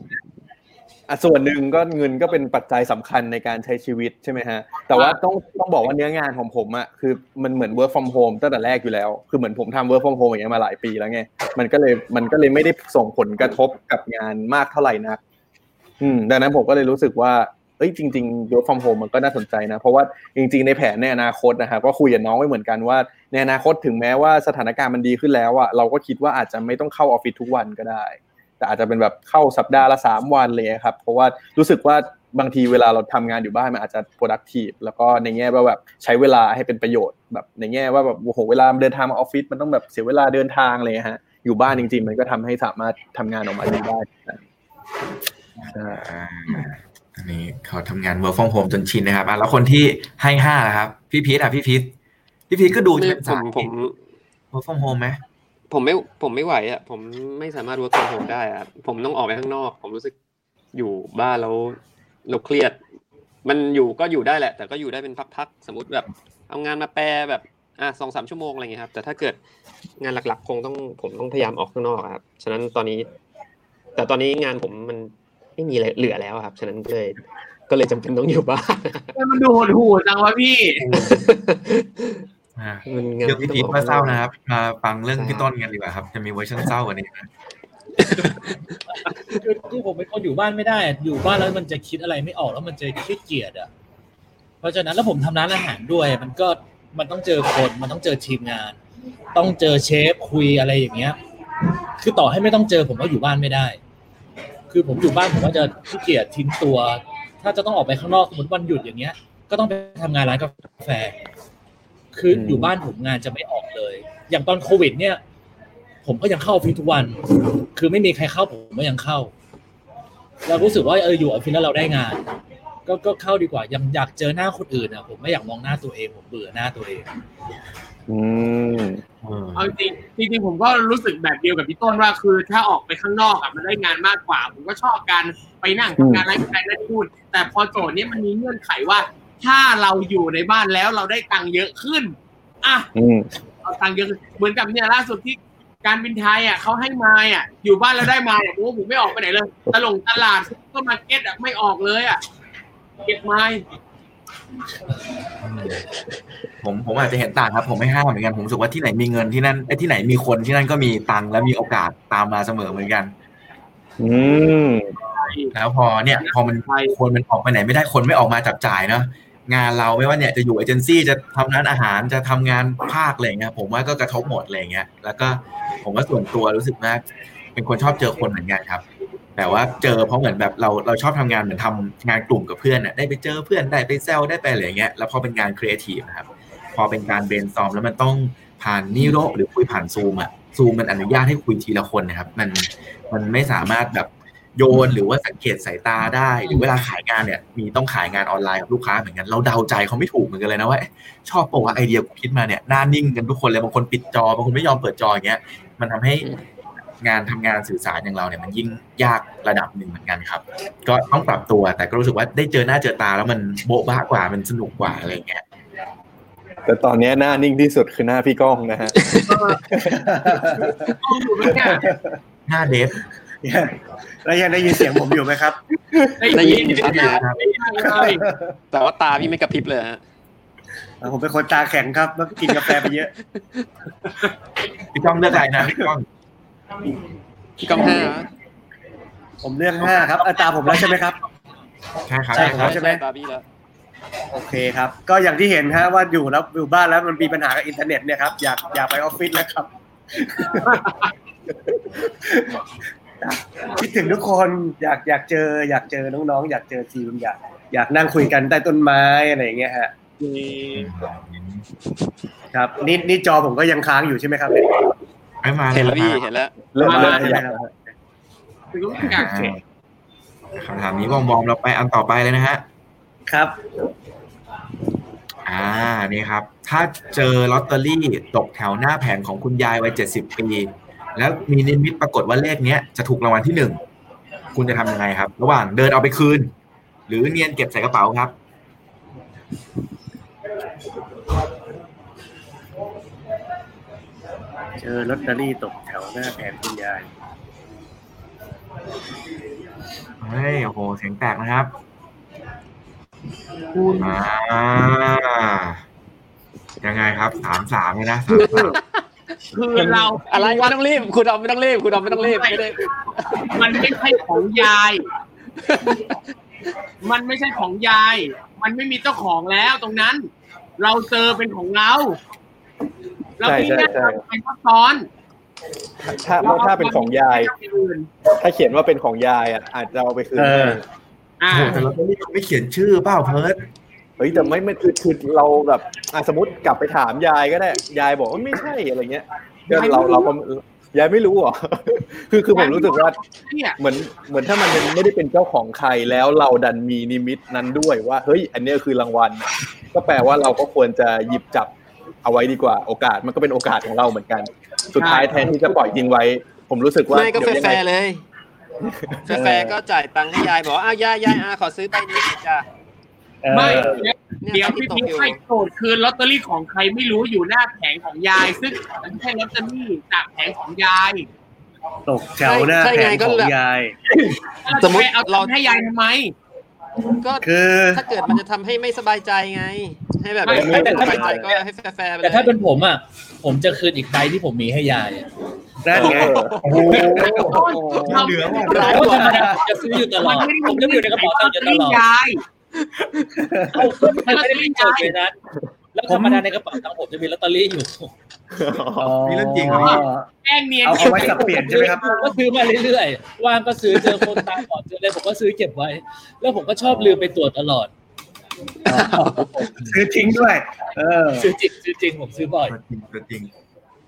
อย่างนี้อะส่วนหนึ่งก็เงินก็เป็นปัจจัยสำคัญในการใช้ชีวิตใช่ไหมฮะ แต่ว่าต้องต้องบอกว่าเนื้องานของผมอะคือมันเหมือน work from home ตั้งแต่แรกอยู่แล้ว คือเหมือนผมทำ work from home อย่างเงี้ยมาหลายปีแล้วไง มันก็เลยมันก็เลยไม่ได้ส่งผลกระทบกับงานมากเท่าไหร่นัก อืม ดังนั้นผมก็เลยรู้สึกว่าเอ้ยจริงๆ work from home มันก็น่าสนใจนะ เพราะว่าจริง ๆ ในแผนในอนาคตนะครับก็คุยกับน้องไว้เหมือนกันว่าในอนาคตถึงแม้ว่าสถานการณ์มันดีขึ้นแล้วอะเราก็คิดว่าอาจจะไม่ต้องเข้าออฟฟิศทุกวันก็ได้ แต่อาจจะเป็นแบบเข้าสัปดาห์ละสามวันเลยครับ เพราะว่ารู้สึกว่าบางทีเวลาเราทำงานอยู่บ้านมันอาจจะ productive แล้วก็ในแง่ว่าแบบใช้เวลาให้เป็นประโยชน์แบบในแง่ว่าแบบโอ้โหเวลาเดินทางมาออฟฟิศมันต้องแบบเสียเวลาเดินทางเลยฮะอยู่บ้านจริง ๆ มันก็ทำให้สามารถทำงานออกมาดีได้นะใช่อ่าอันนี้เขาทำงาน work from home จนชินนะครับอะแล้วคนที่ให้ห้าล่ะครับ พี่พีทอะพี่พีทพี่พีทก็ดูไม่จะเป็นผสามยผม work from home ไหม ผมไม่ผมไม่ไหวอะผมไม่สามารถ work from home ได้อะผมต้องออกไปข้างนอก ผมรู้สึกอยู่บ้านแล้วเราเครียด มันอยู่ก็อยู่ได้แหละ แต่ก็อยู่ได้เป็นพักๆสมมติแบบ เอางานมาแปลแบบอะสองสามชั่วโมงอะไรเงี้ยครับ แต่ถ้าเกิดงานหลักๆ คงต้องผมต้องพยายามออกข้างนอกอะครับฉะนั้นตอนนี้ แต่ตอนนี้งานผมมันไม่มีอะไรเหลือแล้วอะครับ ฉะนั้นก็เลย ก็เลยจำเป็นต้องอยู่บ้านมันดูโหดหูจังวะพี่ออ่ามันงาน เรื่องพี่พีทว่าเศร้านะครับมาฟังเรื่องใช่พี่ต้นกันดีกว่าครับ จะมีเวอร์ชันเศร้ากว่านี้นะคือคือผมเป็นคนอยู่บ้านไม่ได้อะอยู่บ้านแล้วมันจะคิดอะไรไม่ออกแล้วมันจะขี้เกียจอะ เพราะฉะนั้นแล้วผมทำร้านอาหารด้วย มันก็มันต้องเจอคนมันต้องเจอทีมงาน ต้องเจอเชฟคุยอะไรอย่างเงี้ย คือต่อให้ไม่ต้องเจอผมก็อยู่บ้านไม่ได้ คือผมอยู่บ้านผมก็จะขี้เกียจทิ้งตัว ถ้าจะต้องออกไปข้างนอกสมมติวันหยุดอย่างเงี้ย ก็ต้องไปทำงานร้านกาแฟ คืออยู่บ้านผมงานจะไม่ออกเลย อย่างตอนโควิด เนี่ย ผมก็ยังเข้าออฟฟิศทุกวัน คือไม่มีใครเข้าผมก็ยังเข้า เรารู้สึกว่าเอออยู่ออฟฟิศแล้วเราได้งาน ก็ก็เข้าดีกว่า ยังอยากเจอหน้าคนอื่นอะผมไม่อยากมองหน้าตัวเองผมเบื่อหน้าตัวเองอืมเอาจริงจริงๆผมก็รู้สึกแบบเดียวกับพี่ต้นว่าคือถ้าออกไปข้างนอกอะมันได้งานมากกว่า ผมก็ชอบการไปนั่งทำงานร้านกาแฟนั่นพูดแต่พอโจทย์เนี้ยมันมีเงื่อนไขว่า ถ้าเราอยู่ในบ้านแล้วเราได้ตังค์เยอะขึ้น อะอืมเอาตังค์เยอะขึ้นเหมือนกับเนี่ยล่าสุดที่การบินไทยอะเขาให้มาอะ อยู่บ้านแล้วได้มาอะผมว่าผมไม่ออกไปไหนเลยตลงตลาดก็มาร์เก็ตอะไม่ออกเลยอะเก็บไม้ผมผมอาจจะเห็นต่างครับ ผมไม่ห้ามเหมือนกันผมรู้สึกว่าที่ไหนมีเงินที่นั่นไอ้ที่ไหนมีคนที่นั่นก็มีตังค์และมีโอกาสตามมาเสมอเหมือนกัน อืมแล้วพอเนี่ย พอมันคนมันออกไปไหนไม่ได้คนไม่ออกมาจับจ่ายเนาะ งานเราไม่ว่าเนี่ยจะอยู่เอเจนซี่จะทำร้านอาหารจะทำงานภาคอะไรเงี้ยผมว่าก็กระทบหมดอะไรเงี้ยแล้วก็ผมว่าส่วนตัวรู้สึกว่าเป็นคนชอบเจอคนเหมือนกันครับ แต่ว่าเจอเพราะเหมือนแบบเราเราชอบทำงานเหมือนทำงานกลุ่มกับเพื่อนน่ะได้ไปเจอเพื่อนได้ไปแซวได้ไปอะไรเงี้ยแล้วพอเป็นงานครีเอทีฟนะครับพอเป็นการเบนซอมแล้วมันต้องผ่านนิโรหรือคุยผ่านซูมอะซูมมันอนุญาตให้คุยทีละคนนะครับ มันมันไม่สามารถแบบ โยนหรือว่าสังเกตสายตาได้ หรือเวลาขายงานเนี่ย มีต้องขายงานออนไลน์กับลูกค้าเหมือนกันเราเดาใจเขาไม่ถูกเหมือนกันเลยนะว่าเอ๊ะชอบบอกว่าไอเดียกูคิดมาเนี่ยหน้านิ่งกันทุกคนเลยบางคนปิดจอบางคนไม่ยอมเปิดจออย่างเงี้ยมันทำให้งานทำงานสื่อสารอย่างเราเนี่ยมันยิ่งยากระดับหนึ่งเหมือนกันครับ ก็ต้องปรับตัวแต่ก็รู้สึกว่าได้เจอหน้าเจอตาแล้วมันโบ๊ะบ้ากว่ามันสนุกกว่าอะไรอย่างเงี้ยแต่ตอนนี้หน้านิ่งที่สุดคือหน้าพี่ก้องนะฮะต้องอยู่ไหมเนี่ยหน้าเดฟ แล้วยังได้ยินเสียงผมอยู่ไหมครับ ได้ยินอยู่ครับครับเลยแต่ว่าตาพี่ไม่กระพริบเลยฮะผมเป็นคนตาแข็งครับเมื่อกินกาแฟไปเยอะพี่ก้องเลือกอะไรนะพี่ก้องพี่ก้องห้าผมเลือกห้าครับเอาตาผมแล้วใช่ไหมครับใช่ครับใช่ใช่ครับใช่ไหมตาพี่แล้วโอเคครับ ก็อย่างที่เห็นฮะว่าอยู่แล้วอยู่บ้านแล้วมันมีปัญหากับอินเทอร์เน็ตเนี่ยครับอยากอยากไปออฟฟิศแล้วครับ คิดถึงทุกคนอยากอยากเจอ อยากเจอน้องๆอยากเจอทีมอยากอยากนั่งคุยกันใต้ต้นไม้อะไรอย่างเงี้ยฮะครับนี่นี่จอผมก็ยังค้างอยู่ใช่ไหมครับเนี่ยไม่มาเห็นแล้วพี่คเห็นแล้วเริ่มเริ่มขใช่ไหมยับครับถึงอยากอ่าคำถามนี้วอมๆเราไปอันต่อไปเลยนะฮะ ครับ อ่านี่ครับ ถ้าเจอลอตเตอรี่ตกแถวหน้าแผงของคุณยายวัยเจ็ดสิบปี แล้วมีนิมิตปรากฏว่าเลขเนี้ยจะถูกรางวัลที่หนึ่งคุณจะทำยังไงครับ ระหว่างเดินเอาไปคืน หรือเนียนเก็บใส่กระเป๋าครับ เจอลอตเตอรี่ตกแถวหน้าแผงคุณยายเฮ้ยโอ้โหเสียงแตกนะครับคุณอ่ายังไงครับสามสามเลยนะสามสาม คือเราอะไรไม่ต้องรีบ คุณดอมไม่ต้องรีบ คุณดอมไม่ต้องรีบไม่ได้มันไม่ใช่ของยาย มันไม่ใช่ของยาย มันไม่มีเจ้าของแล้วตรงนั้น เราเจอเป็นของเราเราใช่ที่ใช่นั่นใช่เป็นข้อซ้อนถ้าถ้าเป็นของยาย ถ้าเขียนว่าเป็นของยายอะอาจจะเอาไปคืนเอออ่าโอ้โหแต่ลอตเตอรี่เขาไม่เขียนชื่อเปล่าเพิร์ด เฮ้ยแต่ไม่ไม่คือคือเราแบบอะสมมติกลับไปถามยายก็ได้ ยายบอกว่าไม่ใช่อะไรเงี้ยก็เราเราก็ยายไม่รู้เหรอคือคือผมรู้สึกว่าเนี่ยเหมือนเหมือนถ้ามันเป็นไม่ได้เป็นเจ้าของใครแล้วเราดันมีนิมิตนั้นด้วยว่า เฮ้ย อันเนี้ยคือรางวัลน่ะก็แปลว่าเราก็ควรจะหยิบจับเอาไว้ดีกว่า โอกาสมันก็เป็นโอกาสของเราเหมือนกัน สุดท้ายแทนที่จะปล่อยทิ้งไว้ ผมรู้สึกว่าไม่ก็เดี๋ยวยังแฟไงร์ๆเลยแฟร์ๆก็จ่ายตังค์ให้ยายบอกว่าอ้าวยายยายอาขอซื้อใบนี้หน่อยจ้ะเออ ไม่เนี่ยเดี๋ยวที่พี่ตกพีอยู่ให้โกรธคืนลอตเตอรี่ของใครไม่รู้อยู่หน้าแผงของยาย ซึ่งมันไม่ใช่ลอตเตอรี่จากแผงของยายตกแถวหน้าใช่แผไงงก็ของแบบยายแล้วสมมุติจะไปเอาเราตังค์ให้ยายทำไมก็คือถ้าเกิดมันจะทำให้ไม่สบายใจไง ให้แบบไม่ไม่แต่ถ้าสบายใจก็ให้แฟร์ๆไปเลยแต่ถ้าเป็นผมอะ ผมจะคืนอีกใบที่ผมมีให้ยายอะนั่นไงโอ้โหเหลือว่าเพราะธรรมดาผมจะซื้ออยู่ตลอดผมจะอยู่ในกระเป๋าตังค์อยู่ตลอดยาย เอามันไม่ได้เป็นจดเลยนะแล้วธรรมดาในกระเป๋าตังค์ผมจะมีลอตเตอรี่อยู่นี่เรื่องจริงเหรอพี่แกล้งเนียนเอาเอาไว้สับเปลี่ยนใช่ไหมครับผมก็ซื้อมาเรื่อยๆว่างก็ซื้อเจอคนตาบอดเจออะไรผมก็ซื้อเก็บไว้ แล้วผมก็ชอบลืมไปตรวจตลอดซื้อทิ้งด้วย เออ ซื้อจริงซื้อจริงผมซื้อบ่อยตัวจริงตัวจริง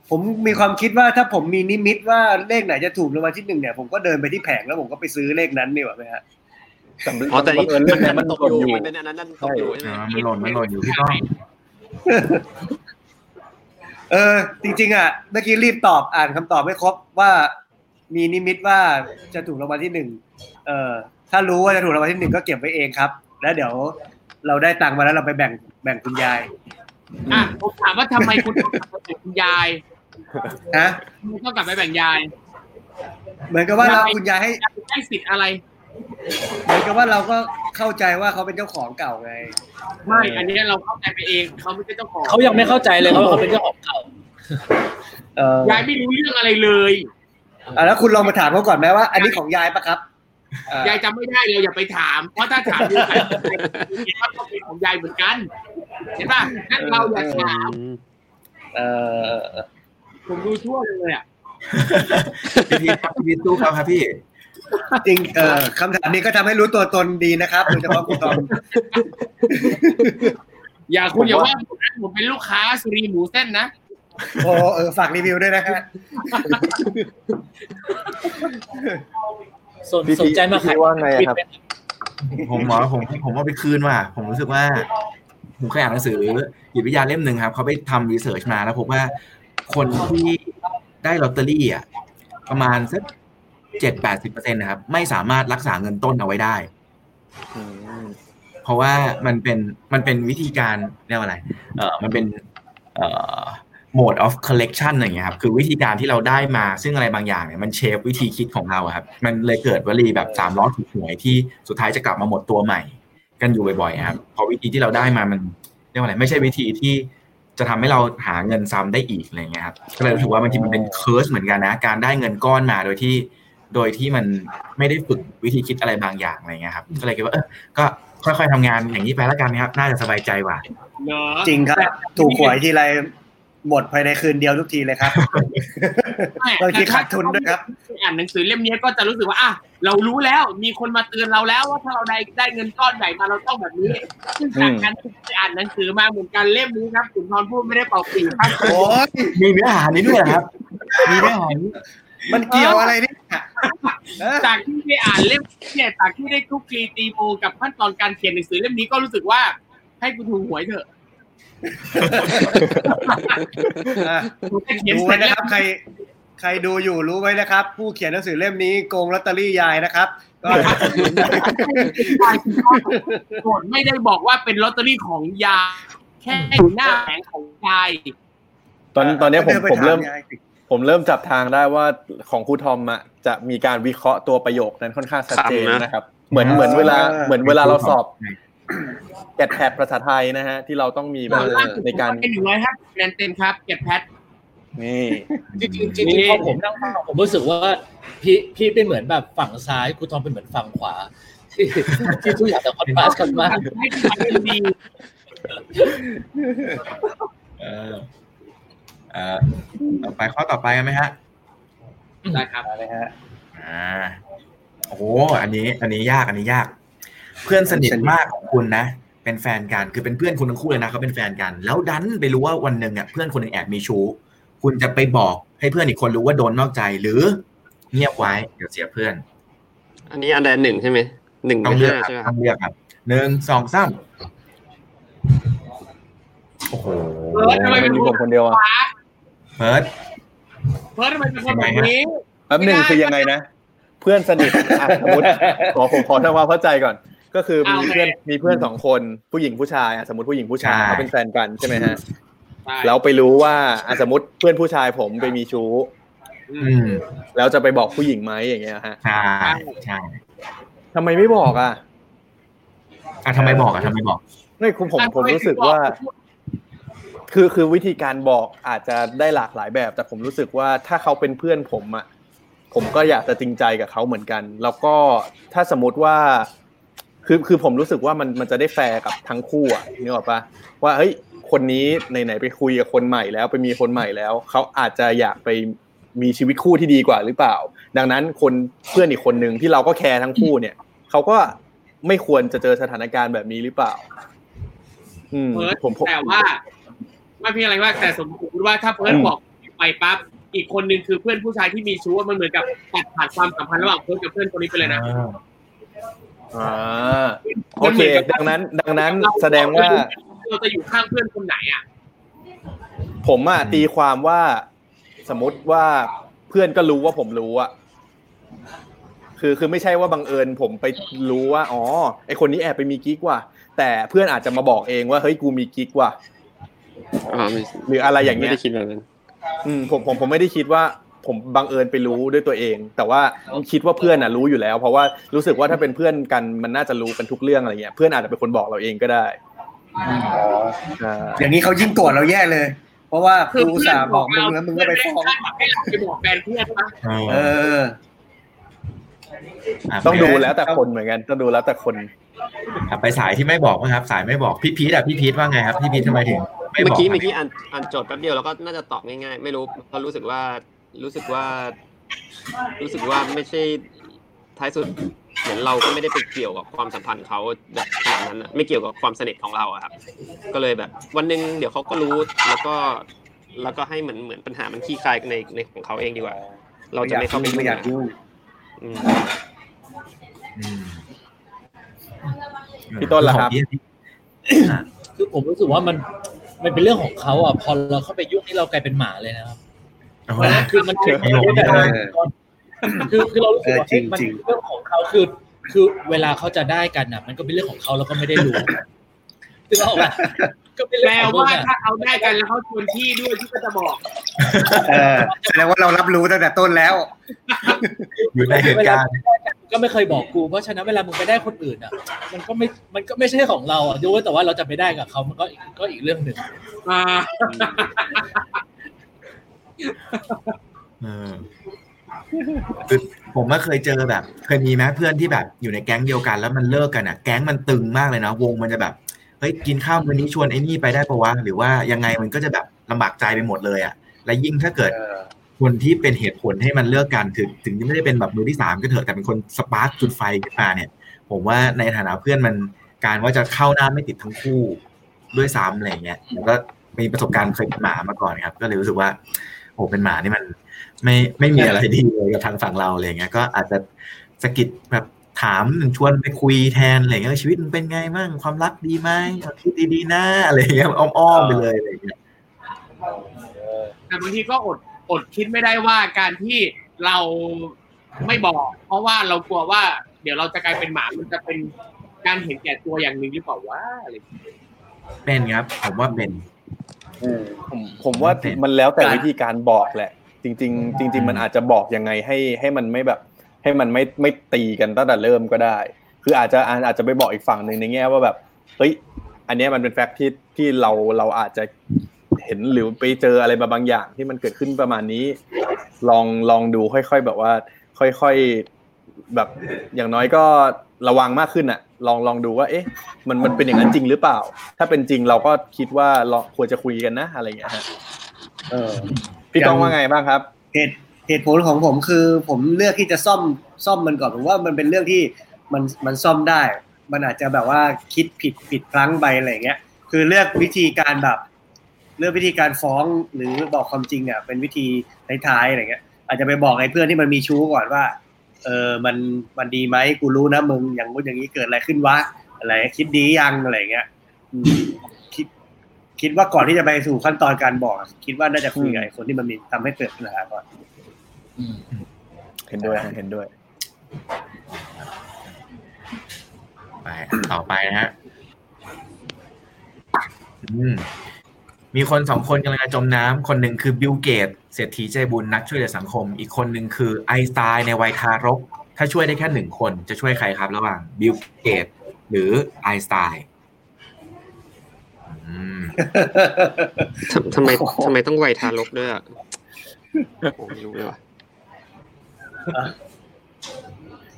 ผมมีความคิดว่าถ้าผมมีนิมิตว่าเลขไหนจะถูกรางวัลที่หนึ่งเนี่ยผมก็เดินไปที่แผงแล้วผมก็ไปซื้อเลขนั้นนี่หว่าไหมฮะ อ๋อแต่นี่บังเอิญเรื่องมันี้นมัมันนตตกกออยู่ยู่มันเป็นอันนั้นนั่นตกอยู่ใช่ไหมอ่ามันหล่นมันหล่นอยู่พี่ก้องเออ จริง ๆ อะเมื่อกี้รีบตอบอ่านคำตอบไม่ครบว่า มีนิมิตว่าจะถูกรางวัลที่หนึ่งเออถ้ารู้ว่าจะถูกรางวัลที่หนึ่งก็เก็บไว้เองครับ แล้วเดี๋ยวเราได้ตังค์มาแล้วเราไปแบ่งแบ่งคุณยายอะผมถามว่าทำไมคุณต้องกลับไปแบ่งคุณยายฮะคุณต้องกลับไปแบ่งยาย เหมือนกับว่าเราคุณยายให้ยายได้สิทธิ์อะไร เหมือนกับว่าเราก็เข้าใจว่าเขาเป็นเจ้าของเก่าไง ไม่ อันนี้เราเข้าใจไปเองเขาไม่ใช่เจ้าของเขายังไม่เข้าใจเลยเขาว่าเขาเป็นเจ้าของเก่าเออยายไม่รู้เรื่องอะไรเลยอะแล้วคุณลองมาถามเขาก่อนไหมว่า อันนี้ของยายปะครับอะยายจำไม่ได้เราอย่าไปถาม เพราะถ้าถามดูใครเห็นว่าต้องเป็นของยายเหมือนกัน เห็นป่ะงั้นเราอย่าถามเออผมดูทั่วเลยอะพี่พีครับพี่พีสู้เขาครับพี่ จริงเออคำถามนี้ก็ทำให้รู้ตัวตนดีนะครับโดยเฉพาะคุณตอมอย่าคุณอย่าว่าผมนะผมเป็นลูกค้าสุรีหมูเส้นนะโอ้เออฝากรีวิวด้วยนะฮะสนพี่สนใจมาขายพี่ว่าไงอะครับ ผมหมอผมผมว่าไปคืนว่ะผมรู้สึกว่า ผมเคยอ่านหนังสือจิตวิทยาเล่มหนึ่งครับเขาไปทำรีเสิร์ชมาแล้วพบว่าคนที่ได้ลอตเตอรี่อะประมาณสัก เจ็ดแปดสิบเปอร์เซ็นนะครับ ไม่สามารถรักษาเงินต้นเอาไว้ได้เพราะว่ามันเป็นมันเป็นวิธีการเรียกว่าอะไร เออมันเป็นเอ่อ mode of collection อะไรอย่างเงี้ยครับ คือวิธีการที่เราได้มาซึ่งอะไรบางอย่างเนี่ยมันเชฟวิธีคิดของเราครับ มันเลยเกิดวลีแบบสามล้อถูกหวยที่สุดท้ายจะกลับมาหมดตัวใหม่ กันอยู่บ่อยๆครับเพอวิธีที่เราได้มามันเรียกว่าอะไร ไม่ใช่วิธีที่จะทำให้เราหาเงินซ้ำได้อีกอะไรเงี้ยครับ ก็เลยรู้สึกว่าบางทีมันเป็นเคิร์สเหมือนกันนะ การได้เงินก้อนมาโดยที่ โดยที่มันไม่ได้ฝึกวิธีคิดอะไรบางอย่างอะไรเงี้ยครับ ก็เลยคิดว่าเออก็ค่อยๆทำงานอย่างนี้ไปแล้วกันครับ น่าจะสบายใจกว่าเนอะจริงครับ ถูกหวยทีไรหมดภายในคืนเดียวทุกทีเลยครับบางทีขาดทุนด้วยครับ อ่านหนังสือเล่มนี้ก็จะรู้สึกว่าอะเรารู้แล้ว มีคนมาเตือนเราแล้วว่าถ้าเราได้ได้เงินก้อนใหญ่มาเราต้องแบบนี้ซึ่งจากการที่ไปอ่านหนังสือมาเหมือนกันเล่มนี้ครับคุณพรพูดไม่ได้เป่าปีครับโอ้ยมีเนื้อหานี้ด้วยเหรอครับ มีเนื้อหานี้ มันเกี่ยวอะไรเนี่ยเออจากที่ได้อ่านเล่มเนี่ยจากที่ได้คลุกคลีตีโมกับขั้นตอนการเขียนหนังสือเล่มนี้ก็รู้สึกว่า ให้กูถูกหวยเถอะอะกูจะเขียนดูเสร็ไว้จนะแล้ควรับ ใคร ใครดูอยู่รู้ไว้นะครับ ผู้เขียนหนังสือเล่มนี้โกงลอตเตอรี่ยายนะครับก็โกรธไม่ได้บอกว่าเป็นลอตเตอรี่ของยายแค่อยู่หน้าแผงของยายตอนตอนเนี้ยผมดิไปผมเริ่มถายายสิ ผมเริ่มจับทางได้ว่าของครูทอมอะจะมีการวิเคราะห์ตัวประโยคนั้นค่อนข้างชัดเจนซ้ำนะนะครับ เหมือนเหมือนเวลาเหมือนเวลาเราสอบแกดแพดภาษาไทยนะฮะ ที่เราต้องมีแบบในการเป็นหนึ่งร้อยห้าสิบคะแนนเต็มครับเก็บแพทนี่จริงๆจริงๆพอผมนั่งฟังผมรู้สึกว่าพี่พี่เป็นเหมือนแบบฝั่งซ้ายครูทอมเป็นเหมือนฝั่งขวาที่ที่ทุกอย่างจะคอนทราสต์กันมากให้ทุกคนเป็นดี เออเอ่อต่อไปข้อต่อไปกันไหมฮะนะครับอะไรฮะอ่าโอ้โหอันนี้ อันนี้ยากอันนี้ยาก เพื่อนสนิทมากของคุณนะเป็นแฟนกันคือเป็นเพื่อนคุณทั้งคู่เลยนะเขาเป็นแฟนกัน แล้วดันไปรู้ว่าวันหนึ่งอะเพื่อนคนหนึ่งแอบมีชู้คุณจะไปบอกให้เพื่อนอีกคนรู้ว่าโดนนอกใจหรือ เงียบไว้เดี๋ยวเสียเพื่อน อันนี้อันใดหนึ่งใช่ไหมหนึ่งหต้อรืงอเลือกห้าครับใช่ไหมคต้รัอบงเลือกครับหนึ่งสองสามโอ้โหเพิร์ดทำไมเป็นมีคผมคนเดียวอะ เพิร์ดเพิร์ดทำไมเป็นคนแบบนี้แป๊บหนึ่งคือยังไงนะ เพื่อนสนิทอะสมมติขอผมขอทำความเข้าใจก่อน ก็คือมีเพื่อนมีเพื่อนสองคนผู้หญิงผู้ชายอะสมมติผู้หญิงผู้ชายเขาเป็นแฟนกันใช่ไหมฮะใช่แล้วไปรู้ว่าอะสมมติเพื่อนผู้ชายผมไปมีชู้อือืมมแล้วจะไปบอกผู้หญิงไหมอย่างเงี้ยฮะใช่ใช่ทำไมไม่บอกอะอะทำไมบอกอะทำไมบอกไม่คุณผมผมรู้สึกว่า คือคือวิธีการบอกอาจจะได้หลากหลายแบบ แต่ผมรู้สึกว่าถ้าเขาเป็นเพื่อนผมอะผมก็อยากจะจริงใจกับเขาเหมือนกัน แล้วก็ถ้าสมมติว่า คือคือผมรู้สึกว่ามันมันจะได้แฟร์กับทั้งคู่อะนึกออกปะว่าเฮ้ยคนนี้ไหนๆไปคุยกับคนใหม่แล้วไปมีคนใหม่แล้วเขาอาจจะอยากไปมีชีวิตคู่ที่ดีกว่าหรือเปล่า ดังนั้นคนเพื่อนอีกคนหนึ่งที่เราก็แคร์ทั้งคู่เนี่ยเขาก็ไม่ควรจะเจอสถานการณ์แบบนี้หรือเปล่า อืมเพิร์ดผมผมแต่ว่า ไม่เพียงอะไรว่าแต่สมมติว่าถ้าเพิร์ดอืมบอกไปปั๊บอีกคนนึงคือเพื่อนผู้ชายที่มีชู้อะมันเหมือนกับตัดขาดความสัมพันธ์ระหว่างเพิร์ดกับเพื่อนคนนี้ไปเลยนะอ่าโอเค ดังนั้น ดังนั้นแสดงว่าเราจะอยู่ข้างเพื่อนคนไหนอะผมอะตีความว่าสมมติว่าเพื่อนก็รู้ว่าผมรู้อะคือคือไม่ใช่ว่าบังเอิญผมไปรู้ว่าอ๋อไอคนนี้แอบไปมีกิ๊กว่ะแต่เพื่อนอาจจะมาบอกเองว่าเฮ้ยกูมีกิ๊กว่ะอ๋อไม่ หรืออะไรอย่างไม่เงี้ยได้คิดแบบนั้นอืมผมผมผมไม่ได้คิดว่าผมบังเอิญไปรู้ด้วยตัวเอง แต่ว่าคิดว่าเพื่อนอะรู้อยู่แล้ว เพราะว่ารู้สึกว่าถ้าเป็นเพื่อนกันมันน่าจะรู้กันทุกเรื่องอะไรเงี้ยเพื่อนอาจจะเป็นคนบอกเราเองก็ได้อ่าอย่างนี้เขายิ่งโกรธเราแย่เลย เพราะว่าคือกูอุตสาห์บอกมึงแล้วมึงก็ไปฟ้องให้เราไปบอกแฟนเพื่อนปะเอออะต้องดูแล้วแต่คนเหมือนกันต้องดูแล้วแต่คนอะไปสายที่ไม่บอกนะครับ สายไม่บอกพี่พีทอะพี่พีทว่าไงครับพี่พีททำไมถึงไม่ เมื่บออกกี้เมื่อกี้อ่านอ่านโจทย์แป๊บเดียวแล้วก็น่าจะตอบง่ายๆ ไม่รู้เพราะรู้สึกว่ารู้สึกว่า รู้สึกว่าไม่ใช่ท้ายสุดเหมือนเราก็ไม่ได้ไปเกี่ยวกับความสัมพันธ์เขาแบบขนาดนั้นอะไม่เกี่ยวกับความสนิทของเราอะครับ ก็เลยแบบ วันหนึ่งเดี๋ยวเขาก็รู้แล้วก็ แล้วก็ให้เหมือนเหมือนปัญหามันขี้คลายในในของเขาเองดีกว่า เราจะไม่เข้าไปไม่อยากยุ่งอืมอืมพี่ต้นล่ะครับของพี่อะคือผมรู้สึกว่ามัน มันเป็นเรื่องของเขาอะพอเราเข้าไปยุ่งนี่เรากลายเป็นหมาเลยนะครับโอ้โหคือมันคือประโยคนี้แบบเลยคือคือเรารู้สึกว่าเออจริงมันจริงเป็นเรื่องของเขาคือ คือเวลาเขาจะได้กันอะ มันก็เป็นเรื่องของเขาแล้วก็ไม่ได้รู้คือเราแบบก็เป็นแปเรื่ลองของมึงว่าอะถ้าเขาได้กันแล้วเขาชวนพี่ด้วยที่ก็จะบอกเออแสดงว่าเรารับรู้ตั้งแต่ต้นแล้ว อยู่ในเหตุการณ์ ก็ไม่เคยบอกกู เพราะฉะนั้นเวลามึงไปได้คนอื่นอะ มันก็ไม่มันก็ไม่ใช่ของเราอะดูว่าแต่ว่าเราจะไปได้กับเขามันก็อีกก็อีกเรื่องหนึ่งอ่าเออคือผมก็เคยเจอแบบ เคยมีไหมเพื่อนที่แบบอยู่ในแก๊งเดียวกัน แล้วมันเลิกกันอะ แก๊งมันตึงมากเลยนะวงมันจะแบบเฮ้ยกินข้าวมื้อนี้ชวนไอ้นี่ไปได้ปะวะหรือว่ายังไงมันก็จะแบบลำบากใจไปหมดเลยอะและยิ่งถ้าเกิดเออ คนที่เป็นเหตุผลให้มันเลิกกันถึงถึงจะไม่ได้เป็นแบบมือที่สามก็เถอะแต่เป็นคนสปาร์กจุดไฟขึ้นมาเนี่ย ผมว่าในฐานะเพื่อนมันการว่าจะเข้าหน้าไม่ติดทั้งคู่ด้วยซ้ำอะไรเงี้ยแล้วก็มีประสบการณ์เคยเป็นหมามาก่อนครับ ก็เลยรู้สึกว่า โอ้เป็นหมานี่มันไม่ไม่มีอะไรดีเลยกับทางฝั่งเราอะไรเงี้ยก็อาจจะสกิดแบบถามชวนไปคุยแทนอะไรเงี้ยชีวิตมันเป็นไงมั่งความรักดีไหมคิดดีๆนะอะไรเงี้ยอ้อมๆไปเลยอะไรเงี้ยแต่บางทีก็อด อดคิดไม่ได้ว่าการที่เราไม่บอก เพราะว่าเรากลัวว่า เดี๋ยวเราจะกลายเป็นหมามันจะเป็นการเห็นแก่ตัวอย่างหนึ่งหรือเปล่าวะอะไรอย่างเงี้ยเป็นครับผมว่าเป็นผมผมว่าเป็นมันแล้วแต่การวิธีการบอกแหละ จริง ๆ จริง ๆ มันอาจจะบอกยังไงให้ให้มันไม่แบบ ให้มันไม่ไม่ตีกันตั้งแต่เริ่มก็ได้ คืออาจจะอาจจะไปบอกอีกฝั่งหนึ่งในแง่ว่าแบบเฮ้ยอันเนี้ยมันเป็นแฟกต์ที่ที่เราเราอาจจะ เห็นหรือไปเจออะไรมาบางอย่างที่มันเกิดขึ้นประมาณนี้ ลองลองดูค่อยๆแบบว่า ค่อยๆแบบอย่างน้อยก็ระวังมากขึ้นอะลองลองดูว่า เอ๊ะ มันมันเป็นอย่างนั้นจริงหรือเปล่า ถ้าเป็นจริงเราก็คิดว่าเราควรจะคุยกันนะ อะไรอย่างเงี้ยฮะเออพี่ต้องว่าไงบ้างครับเหตุเหตุผลของผมคือ ผมเลือกที่จะซ่อมซ่อมมันก่อนผมว่ามันเป็นเรื่องที่มันมันซ่อมได้ มันอาจจะแบบว่าคิดผิดผิดพลั้งไปอะไรเงี้ย คือเลือกวิธีการแบบ เลือกวิธีการฟ้องหรือบอกความจริงเนี่ยเป็นวิธีท้ายๆอะไรเงี้ย อาจจะไปบอกไอ้เพื่อนที่มันมีชู้ก่อนว่า เออมันมันดีไหมกูรู้นะมึงอย่างงู้นอย่างนี้เกิดอะไรขึ้นวะอะไรคิดดียังอะไรเงี้ยอืมคิดคิดว่าก่อนที่จะไปสู่ขั้นตอนการบอกอะคิดว่าน่าจะคุยกับไอ้คนที่มันมีทำให้เกิดปัญหาก่อนอืมเห็นด้วยฮะเห็นด้วยไปต่อไปนะฮะอืม มีคนสองคนกำลังจะจมน้ำคนหนึ่งคือบิลเกตเศรษฐีใจบุญนักช่วยเหลือสังคม อีกคนหนึ่งคือไอน์สไตน์ในวัยทารก ถ้าช่วยได้แค่หนึ่งคนจะช่วยใครครับ ระหว่างบิลเกตหรือไอน์สไตน์อืมทำทำไมทำไมต้องวัยทารกด้วยอะโอ้ไม่รู้เลยว่ะ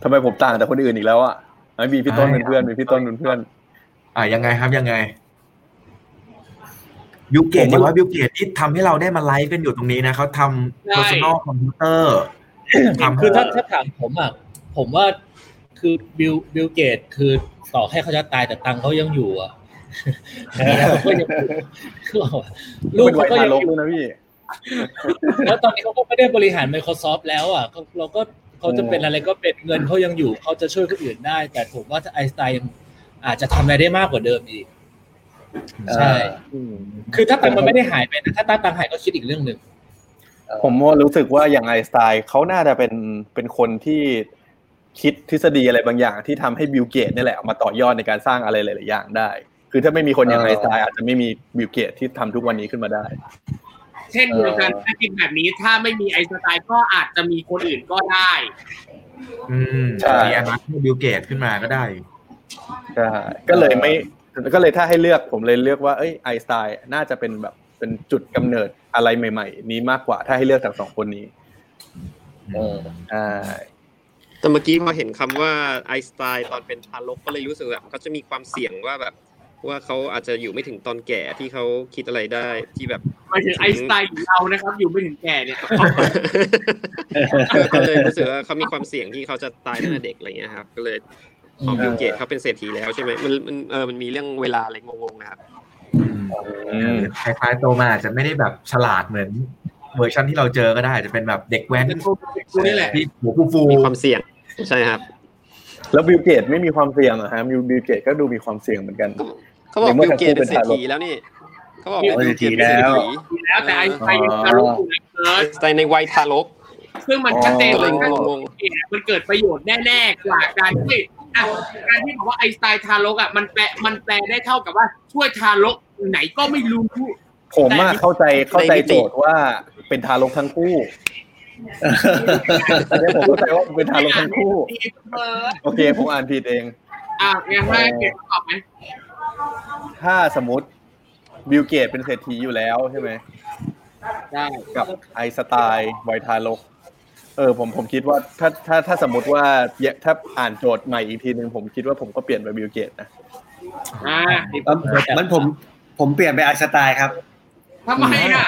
ทำไมผมต่างจากคนอื่นอีกแล้วอะไม่มีพี่ต้นเป็นเพื่อนมีพี่ต้นเป็นเพื่อน อ่ายังไงครับยังไง บิลเกตผมแต่ว่าว่าบิลเกตที่ทำให้เราได้มาไลฟ์กันอยู่ตรงนี้นะเขาทำ personal computer ทำคือถ้าถ้าถามผมอะผมว่าคือบิลบิลเกตคือต่อให้เขาจะตายแต่ตังค์เขายังอยู่อะเขาก็ยังอยู่คือบอกว่าลูกเป็นเขาก็ยังวัยก็ทายังรกอยู่ด้วยนะพี่แล้วตอนนี้เขาก็ไม่ได้บริหาร Microsoft แล้วอะก็เราก็เขาจะเป็นอะไรก็เป็นเงินเขายังอยู่เขาจะช่วยคนอื่นได้ แต่ผมว่าถ้าไอน์สไตน์ยังอาจจะทำอะไรได้มากกว่าเดิมอีก ใช่คือถ้าตังค์มันไม่ได้หายไปนะถ้าตังค์หายก็คิดอีกเรื่องหนึ่งผมว่ารู้สึกว่าอย่างไอน์สไตน์เขาน่าจะเป็นเป็นคนที่คิดทฤษฎีอะไรบางอย่าง ที่ทำให้บิลเกตนี่แหละเอามาต่อยอดในการสร้างอะไรหลาย ๆ อย่างได้ คือถ้าไม่มีคนอย่างไอน์สไตน์อาจจะไม่มีบิลเกตที่ทำทุกวันนี้ขึ้นมาได้ เช่นเดียวกันถ้าคิดแบบนี้ถ้าไม่มีไอน์สไตน์ก็อาจจะมีคนอื่นก็ได้ อืมใช่มีอนาคตบิลเกตขึ้นมาก็ได้ใช่ก็เลยไม่ ก็เลยถ้าให้เลือกผมเลยเลือกว่าเอ้ยไอน์สไตน์น่าจะเป็นแบบเป็นจุดกำเนิดอะไรใหม่ ๆ นี้มากกว่าถ้าให้เลือกจากสองคนนี้เออใช่แต่เมื่อกี้พอเห็นคำว่าไอน์สไตน์ตอนเป็นทารกก็เลยรู้สึกแบบเขาจะมีความเสี่ยงว่าแบบ ว่าเขาอาจจะอยู่ไม่ถึงตอนแก่ที่เขาคิดอะไรได้ที่แบบหมายถึงไอน์สไตน์ของเรานะครับ อยู่ไม่ถึงแก่เนี่ยก็เลยรู้สึกว่าเขามีความเสี่ยงที่เขาจะตายตั้งแต่เด็กอะไรเงี้ยครับ ก็เลย พอบิลเกตเขาเป็นเศรษฐีแล้วใช่ไหมมันมันเออมันมีเรื่องเวลาอะไรงงๆนะครับอืมคล้ายๆโตมาอาจจะไม่ได้แบบฉลาดเหมือนเวอร์ชันที่เราเจอก็ได้อาจจะเป็นแบบเด็กแว้นกูนี่แหละที่หัวฟูฟูมีความเสี่ยงใช่ครับ แล้วบิลเกตไม่มีความเสี่ยงเหรอฮะบิลเกตก็ดูมีความเสี่ยงเหมือนกันเขาบอกในเมื่บิอลเกตเป็นเศรษฐีทั้เศรงคู่เป็นทารกแล้วนี่เขาบอกเป็นบิลเกตเป็นเป็นเศรษฐีเศรษฐีแล้วแต่ไอน์สไตน์ยังทารกอยู่นะเกิดแต่ในวัยทารกซึ่งมันชัดเจนก็เลยว่างงมันเกิดประโยชน์แน่ๆกว่าการที่ อะการที่บอกว่าไอน์สไตน์ทารกอะมันแปลมันแปลได้เท่ากับว่าช่วยทารกไหนก็ไม่รู้ผมอะเข้าใจเข้าใจในมิติโจทย์ว่าเป็นทารกทั้งคู่อันนี้ผมเข้าใจว่าเป็นทารกทั้งคู่ดีเสมอโอเค ผมอ่านผิดเอง อะงั้นให้เก็บตอบไหมถ้าสมมติบิลเกตเป็นเศรษฐีอยู่แล้วใช่ไหมได้กับไอน์สไตน์วัยทารก เออผมผมคิดว่าถ้าถ้าถ้าสมมติว่าถ้าอ่านโจทย์ใหม่อีกทีหนึ่งผมคิดว่าผมก็เปลี่ยนไปบิลเกตนะอ่ามันผมผมเปลี่ยนไปไอน์สไตล์ครับทำไมอะ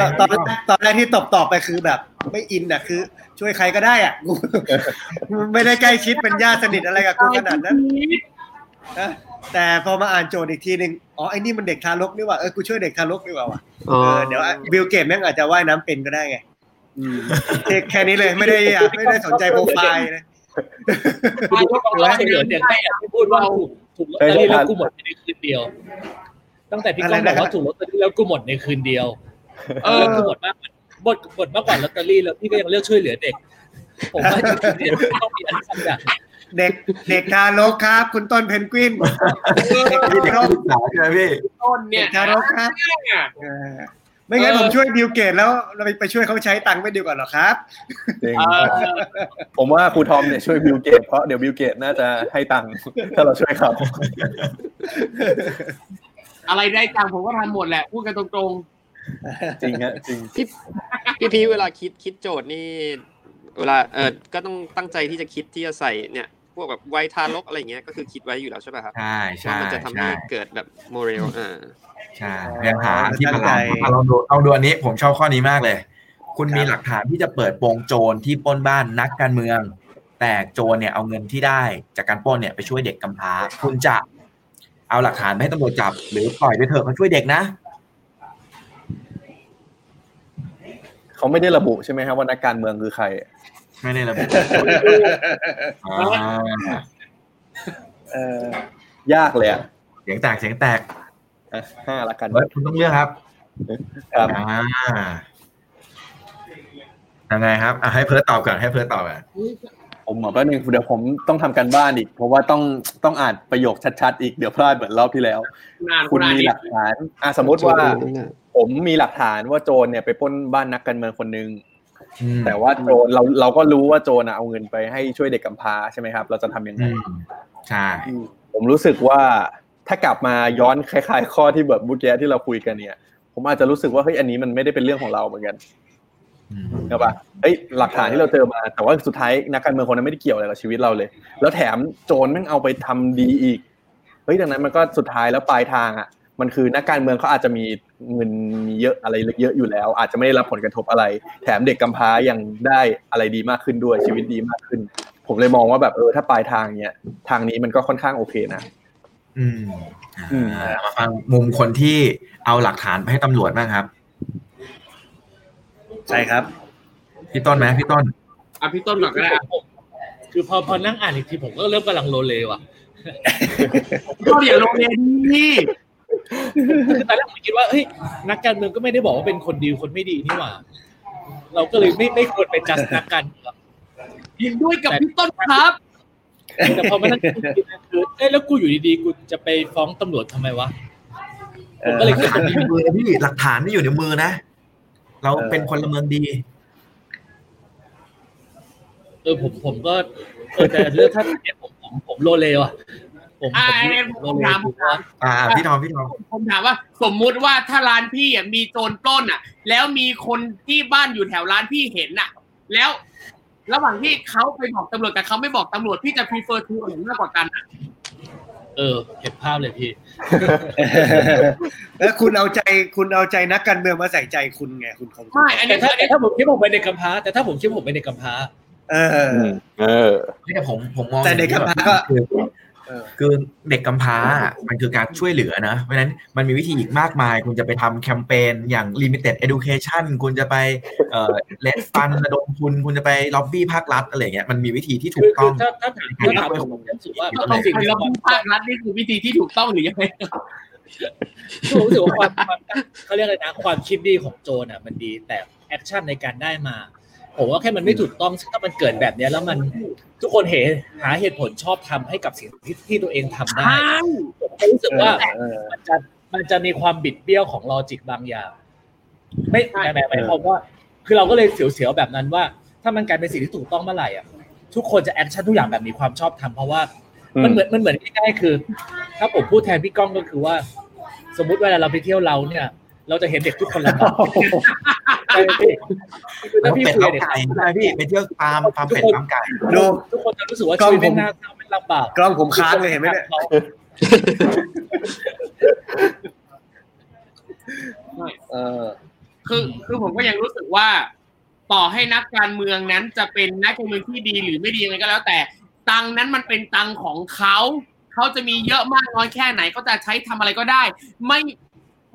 ตอนตอนตอนแรกที่ตอบตอบไปคือแบบ ไม่อินอะคือ ช่วยใครก็ได้อะกูไม่ได้ใกล้ชิดเป็นญาติสนิทอะไรกับกูขนาดนั้นนะแต่พอมาอ่านโจทย์อีกทีหนึ่งอ๋อไอ้นี่มันเด็กทารกนี่หว่าเออกูช่วยเด็กทารกนี่หว่าว่ะอ๋อเออเดี๋ยวบิลเกตแม่งอาจจะว่ายน้ำเป็นก็ได้ไงอืม แค่แค่นี้เลยไม่ได้อยากไม่ได้สนใจโปรไฟล์เลยคุณดูว่าเราเดินอย่างแรกที่พูดว่าถูกถูกลอตเตอรี่แล้วกูหมดในคืนเดียว ตั้งแต่พี่ก้องบอกว่าถูกลอตเตอรี่แล้วกูหมดในคืนเดียวเออแล้วกูหมดมากหมดหมดมากกว่าลอตเตอรี่แล้วพี่ก็ยังเลือกช่วยเหลือเด็ก ผมว่าในคืนเดียวต้องมีอะไรสักอย่างเด็กเด็กทารกครับ คุณต้นเพนกวินเด็กทารกสาวใช่ไหมพี่ต้นเนี่เด็ยกทารกครับเนี่ยเออ ไม่งั้นผมช่วยบิลเกตแล้วเราไปช่วยเขาใช้ตังค์ไม่ดีกว่าหรอครับจริงเออผมว่าครูทอมเนี่ยช่วยบิลเกตเพราะเดี๋ยวบิลเกตน่าจะให้ตังค์ถ้าเราช่วยเขาอะไรได้จังผมก็ทำหมดแหละพูดกันตรงจริงฮะจริงพี่พี่พีเวลาคิดคิดโจทย์นี่ เวลาเออก็ต้องตั้งใจที่จะคิดที่จะใส่เนี่ยพวกแบบวัยทารกอะไรเงี้ยก็คือคิดไว้อยู่แล้วใช่ป่ะครับใช่ใช่ว่ามันจะทำให้ใช่เกิดแบบ moral อ่า ใช่ยังหาที่ประหลาดตั้งใจเอาลองดูเอาดูอันนี้ ผมชอบข้อนี้มากเลย คุณมีหลักฐานที่จะเปิดโปงโจรที่ปล้นบ้านนักการเมือง แต่โจรเนี่ยเอาเงินที่ได้จากการปล้นเนี่ยไปช่วยเด็กกำพร้า คุณจะเอาหลักฐานไปให้ตำรวจจับ หรือปล่อยไปเถอะเขาช่วยเด็กนะเขาไม่ได้ระบุใช่ไหมครับว่านักการเมืองคือใคร ไม่ได้ระบุอ่าเออยากเลยอะเสียงแตกเสียงแตกอะ ห้าละกันเบิร์ดคุณต้องเลือกครับ ครับอ่ายังไงครับอะให้เพิร์ดตอบก่อนให้เพิร์ดตอบก่อนผมบอกว่าหนึ่งเดี๋ยวผมต้องทำการบ้านอีก เพราะว่าต้องต้องอ่านประโยคชัดๆ อีกเดี๋ยวพลาดเหมือนรอบที่แล้วๆนานคุณนานมีนี้หลักฐานอะสมมติว่า ผมมีหลักฐานว่าโจรเนี่ยไปปล้นบ้านนักการเมืองคนหนึ่งอืมแต่ว่าโจรเราเราก็รู้ว่าโจรน่ะเอาเงินไปให้ช่วยเด็กกำพร้าใช่ไหมครับ เราจะทำยังไงอืมใช่ผมรู้สึกว่า ถ้ากลับมาย้อนคล้าย ๆ ข้อที่แบบเมื่อกี้ที่เราคุยกันเนี่ย ผมอาจจะรู้สึกว่าเฮ้ยอันนี้มันไม่ได้เป็นเรื่องของเราเหมือนกันอืมใช่ปะเอ้ยหลักฐานที่เราเจอมา แต่ว่าสุดท้ายนักการเมืองคนนั้นไม่ได้เกี่ยวอะไรกับชีวิตเราเลย แล้วแถมโจรแม่งเอาไปทำดีอีก เฮ้ยดังนั้นมันก็สุดท้ายแล้วปลายทางอะ มันคือนักการเมืองเขาอาจจะมีเงินมีเยอะอะไรเยอะอยู่แล้ว อาจจะไม่ได้รับผลกระทบอะไร แถมเด็กกำพร้ายังได้อะไรดีมากขึ้นด้วยชีวิตดีมากขึ้น ผมเลยมองว่าแบบเออถ้าปลายทางเนี้ยทางนี้มันก็ค่อนข้างโอเคนะ อืมอืมอ่ามาฟังมุมคนที่เอาหลักฐานไปให้ตำรวจบ้างครับ ใช่ครับ พี่ต้นไหมพี่ต้นอะพี่ต้นก่อนก็ได้อะคือพอพอนั่งอ่านอีกทีผมก็เริ่มกำลังโลเลว่ะก็อย่าลงเรียนนี่คือตอนแรกผมคิดว่าเฮ้ยนักการเมืองก็ไม่ได้บอกว่าเป็นคนดีคนไม่ดีนี่หว่า เราก็เลยไม่ไม่ควรไปจัดนักการเมืองเห็นด้วยกับพี่ต้นครับ แต่พอมานั่งคิดคือเอ้ยแล้วกูอยู่ดีๆกูจะไปฟ้องตำรวจทำไมวะผมก็เลยหลัคิกดฐานว่าอยู่ในมือนะพี่หลักฐานไม่อยู่ในมือนะ เราเป็นพลเมืองดีเออผมผมก็เออแต่เรื่องถ้าเนี่ยผมผมผมโลเลว่ะผมอ่าผมผมโลเลถามผมว่าอ่าพี่ทอมพี่ทอมผมถามว่า สมมุติว่าถ้าร้านพี่อะมีโจรปล้นอะ แล้วมีคนที่บ้านอยู่แถวร้านพี่เห็นอะ แล้ว ระหว่างที่เขาไปบอกตำรวจแต่เขาไม่บอกตำรวจพี่จะ prefer to อันไหนมากกว่ากันอะเออเห็นภาพเลยพี่ แล้วคุณเอาใจคุณเอาใจนักการเมืองมาใส่ใจคุณไงคุณของไม่อันแต่นี้ถ้าอันนี้ถ้าผมคิดผมเป็นเด็กกำพร้า แต่ถ้าผมคิดผมเป็นเด็กกำพร้า เออ เออนี่ผมผมมองแต่เด็กกำพร้าก็ คือเออคือเด็กกำพร้ามันคือการช่วยเหลือนะ เพราะฉะนั้นมันมีวิธีอีกมากมาย คุณจะไปทำแคมเปญอย่าง limited education คุณจะไปเอ่อเลดฟันระดมทุน คุณจะไปล็อบบี้ภาครัฐอะไรเงี้ยมันมีวิธีที่ถูคืกอต้คือองถ้าถ้าถามถ้าถามผมผมรู้สึกว่าก็มันต้เป็อนงสิ่งไปที่รับภาครัฐนี่คือวิธีที่ถูกต้องหรือยังไงผมรู้สึกว่าความความเขาเรียกอะไรนะความคิดดีของโจนอะ มันดีแต่action ในการได้มา ผมว่าแค่มันไม่ถูกต้องซึ่งถ้ามันเกิดแบบเนี้ยแล้วมันทุกคนหาเหตุผลชอบธรรมให้กับสิ่งที่ที่ตัวเองทำได้ผมก็รู้สึกว่าเออมันจะมันจะมีความบิดเบี้ยวของ logic บางอย่าง ไม่หมายหมายหมายความว่า คือเราก็เลยเสียวๆแบบนั้นว่า ถ้ามันกลายเป็นสิ่งที่ถูกต้องเมื่อไหร่อะทุกคนจะ action ทุกอย่างแบบมีความชอบธรรมเพราะว่ามันเหมือนมันเหมือนง่ายๆคือ ถ้าผมพูดแทนพี่ก้องก็คือว่า สมมุติเวลาเราไปเที่ยวเราเนี่ย เราจะเห็นเด็กทุกคนลำบากใช่ไหมพี่ คือถ้าพี่เป็ดคุยเล้ากับเด็กไก่ใช่พี่ไปเที่ยวฟาร์มฟาร์มเป็ดฟาร์มไก่ดูทุกคนจะรู้สึกว่ากล้องชีวิตเป็นผมหน้าเศร้าเป็นลำบากกล้องผมค้างเลยเห็นไหมเนี่ยเออคือคือผมก็ยังรู้สึกว่า ต่อให้นักการเมืองนั้นจะเป็นนักการเมืองที่ดีหรือไม่ดียังไงก็แล้ว แต่ตังค์นั้นมันเป็นตังค์ของเขาเขาจะมีเยอะมากน้อยแค่ไหนก็จะใช้ทำอะไรก็ได้ ไม่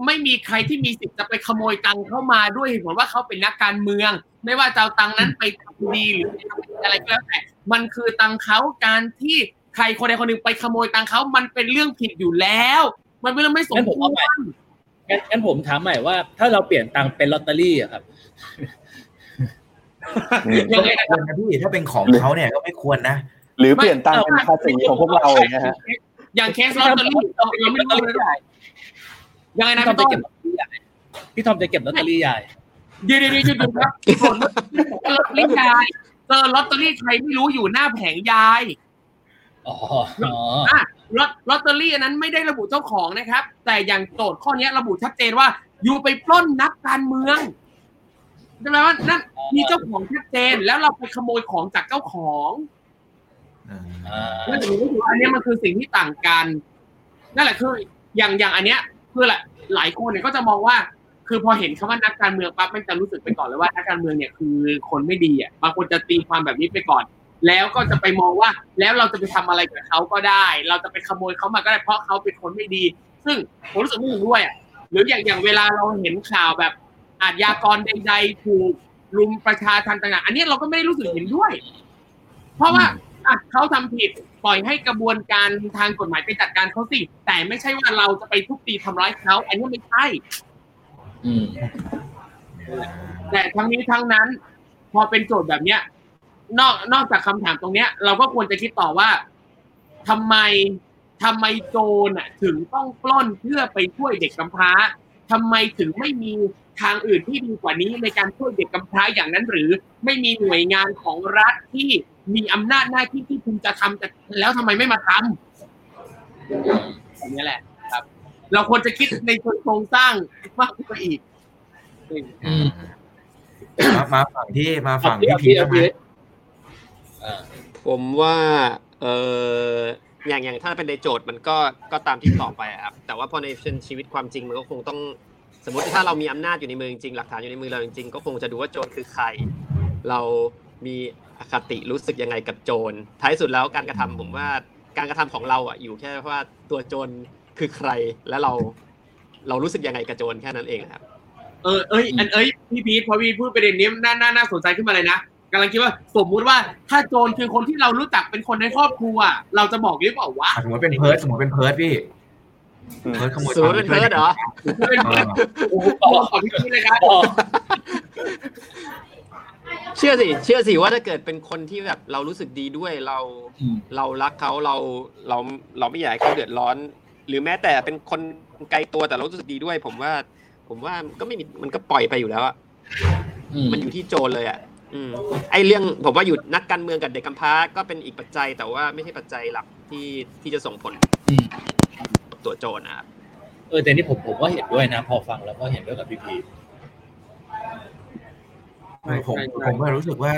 ไม่มีใครที่มีสิทธิ์จะไปขโมยตังค์เข้ามาด้วยเหตุผลว่าเขาเป็นนักการเมือง ไม่ว่าจะเอาตังค์นั้นไปทำดีหรือไปทำอะไรก็แล้วแต่ มันคือตังค์เขาการที่ใครคนใดคนหนึ่งไปขโมยตังค์เขามันเป็นเรื่องผิดอยู่แล้ว มันเป็นเรื่องไม่สมงั้นคผมวเอาใหม่รงั้นงั้นผมถามใหม่ว่า ถ้าเราเปลี่ยนตังค์เป็นลอตเตอรี่อะครับยังไงไม่ควรนะพี่ถ้าเป็นของเขาเนี่ยก็ไม่ควรนะหรือเปลี่ยนตังค์เป็นภาษีของพวกเราอย่างเงี้ยฮะอย่างเคสลอตเตอรี่เราเราไม่รู้เลยว่า ยังไงพี่นะทอมพี่จะต้นเก็บลอตเตอรี่ยายพี่ทอมจะเก็บลอตเตอรี่ยายเดี๋ยวเดี๋ยวเดี๋ยวหยุดครับส่วนลอตเตอรี่ยายเจอลอตเตอรี่ใครไม่รู้อยู่หน้าแผงยายอ๋ออ๋ออะลอตลอตเตอรี่อันนั้นไม่ได้ระบุเจ้าของนะครับ แต่อย่างโจทย์ข้อนี้ระบุชัดเจนว่า อยู่ไปปล้นนักการเมืองแปลว่านั่นมีเจ้าของชัดเจนแล้วเราไปขโมยของจากเจ้าของอ่านั่นถือว่าอันเนี้ยมันคือสิ่งที่ต่างกัน นั่นแหละคืออย่างอย่างอันเนี้ย คือแหลายหลายคนเนี่ยก็จะมองว่า คือพอเห็นคำว่านักการเมืองปั๊บมันจะรู้สึกไปก่อนเลยว่านักการเมืองเนี่ยคือคนไม่ดีอะบางคนจะตีความแบบนี้ไปก่อน แล้วก็จะไปมองว่า แล้วเราจะไปทำอะไรกับเขาก็ได้ เราจะไปขโมยเขามาก็ได้เพราะเขาเป็นคนไม่ดี ซึ่งผมรู้สึกไม่เห็นด้วยอะหรืออย่างอย่างเวลาเราเห็นข่าวแบบอาชญากรใดๆถูกรุมประชาทันต่างๆอันนี้เราก็ไม่ได้รู้สึกเห็นด้วย เพราะว่า อะเขาทำผิดปล่อยให้กระบวนการทางกฎหมายไปจัดการเขาสิ แต่ไม่ใช่ว่าเราจะไปทุบตีทำร้ายเขาอันนี้ไม่ใช่อืมแต่ทั้งนี้ทั้งนั้น พอเป็นโจทย์แบบเนี้ย นอกนอกจากคำถามตรงเนี้ย เราก็ควรจะคิดต่อว่าทำไมทำไมโจรอะถึงต้องปล้นเพื่อไปช่วยเด็กกำพร้าทำไมถึงไม่มี ทางอื่นที่ดีกว่านี้ในการช่วยเด็กกำพร้าอย่างนั้นหรือไม่มีหน่วยงานของรัฐที่มีอำนาจหน้าที่ที่คุณจะทำแต่แล้วทำไมไม่มาทำอันนี้แหละครับ เราควรจะคิดในเชิงโครงสร้างมากขึ้นไปอีกอืมมามาฝั่งที่มาฝั่งเอาพี่พี่พีเอาพี่นะอ่าผมว่า เอออย่างอย่างถ้าเป็นในโจทย์มันก็ก็ตามที่ตอบไปอะครับ แต่ว่าพอในเชิงชีวิตความจริงมันก็คงต้อง สมมติถ้าเรามีอำนาจอยู่ในมือจริงๆหลักฐานอยู่ในมือเราจริงๆก็คงจะดูว่าโจรคือใคร เรามีอคติรู้สึกยังไงกับโจรท้ายสุดแล้วการกระทำผมว่าการกระทำของเราอะอยู่แค่ว่าตัวโจรคือใครและเรา เรารู้สึกยังไงกับโจรแค่นั้นเองครับ เออเอ้ยอันเอ้ยพี่พีทพอพี่พูดประเด็นนี้น่าน่าน่าสนใจขึ้นมาเลยนะกำลังคิดว่าสมมุติว่าถ้าโจรคือคนที่เรารู้จักเป็นคนในครอบครัว เราจะบอกหรือเปล่าวะสมมติเป็นเพิร์ดสมมติเป็นเพิร์ดพี่อืม เพิร์ดขโมยสมมติเป็นเพิร์ดเหรอเป็นเออโอ้โหตอบตอบพี่พีทเลยครับอ๋อเชื่อสิ เชื่อสิว่าถ้าเกิดเป็นคนที่แบบเรารู้สึกดีด้วยเราอืมเรารักเขาเราเราเราไม่อยากให้เขาเดือดร้อน หรือแม้แต่เป็นคนไกลตัวแต่เรารู้สึกดีด้วย ผมว่า ผมว่าก็ไม่มีมันก็ปล่อยไปอยู่แล้วอะอืมมันอยู่ที่โจรเลยอะอืมไอเรื่องผมว่าอยู่นักการเมืองกับเด็กกำพร้าก็เป็นอีกปัจจัย แต่ว่าไม่ใช่ปัจจัยหลักที่ที่จะส่งผลอืมกับ ตัวโจรนะครับเออแต่นี่ผมผมก็เห็นด้วยนะ พอฟังแล้วก็เห็นด้วยกับพี่พีไม่ผมผมก็รู้สึกว่า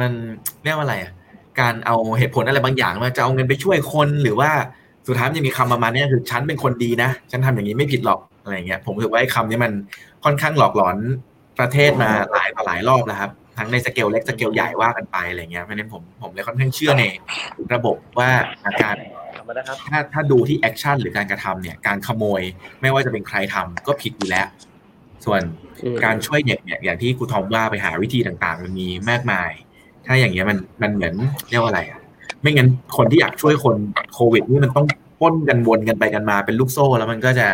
มันเรียกว่าอะไรอะการเอาเหตุผลอะไรบางอย่างมาจะเอาเงินไปช่วยคนหรือว่าสุดท้ายมันจะมีคำประมาณเนี้ยคือฉันเป็นคนดีนะ ฉันทำอย่างนี้ไม่ผิดหรอกอะไรเงี้ยผมรู้สึกว่าไอ้คำนี้มันค่อนข้างหลอกหลอนประเทศมาหลายต่อหลายรอบแล้วครับทั้งในสเกลเล็กสเกลใหญ่ว่ากันไปอะไรเงี้ยเพราะฉะนั้นผมผมเลยค่อนข้างเชื่อในระบบว่าอาการ กลับมานะครับ ถ้าถ้าดูที่ action หรือการกระทำเนี่ย การขโมยไม่ว่าจะเป็นใครทำก็ผิดอยู่แล้ว ส่วนอืมการช่วยเด็กเนี่ยอย่างที่ครูทอมว่าไปหาวิธีต่างๆ มันมีมากมาย ถ้าอย่างเงี้ยมันมันเหมือนเรียกว่าอะไรอะไม่งั้นคนที่อยากช่วยคนโควิดนี่มันต้องปล้นกันวนกันไปกันมาเป็นลูกโซ่ แล้วมันก็จะ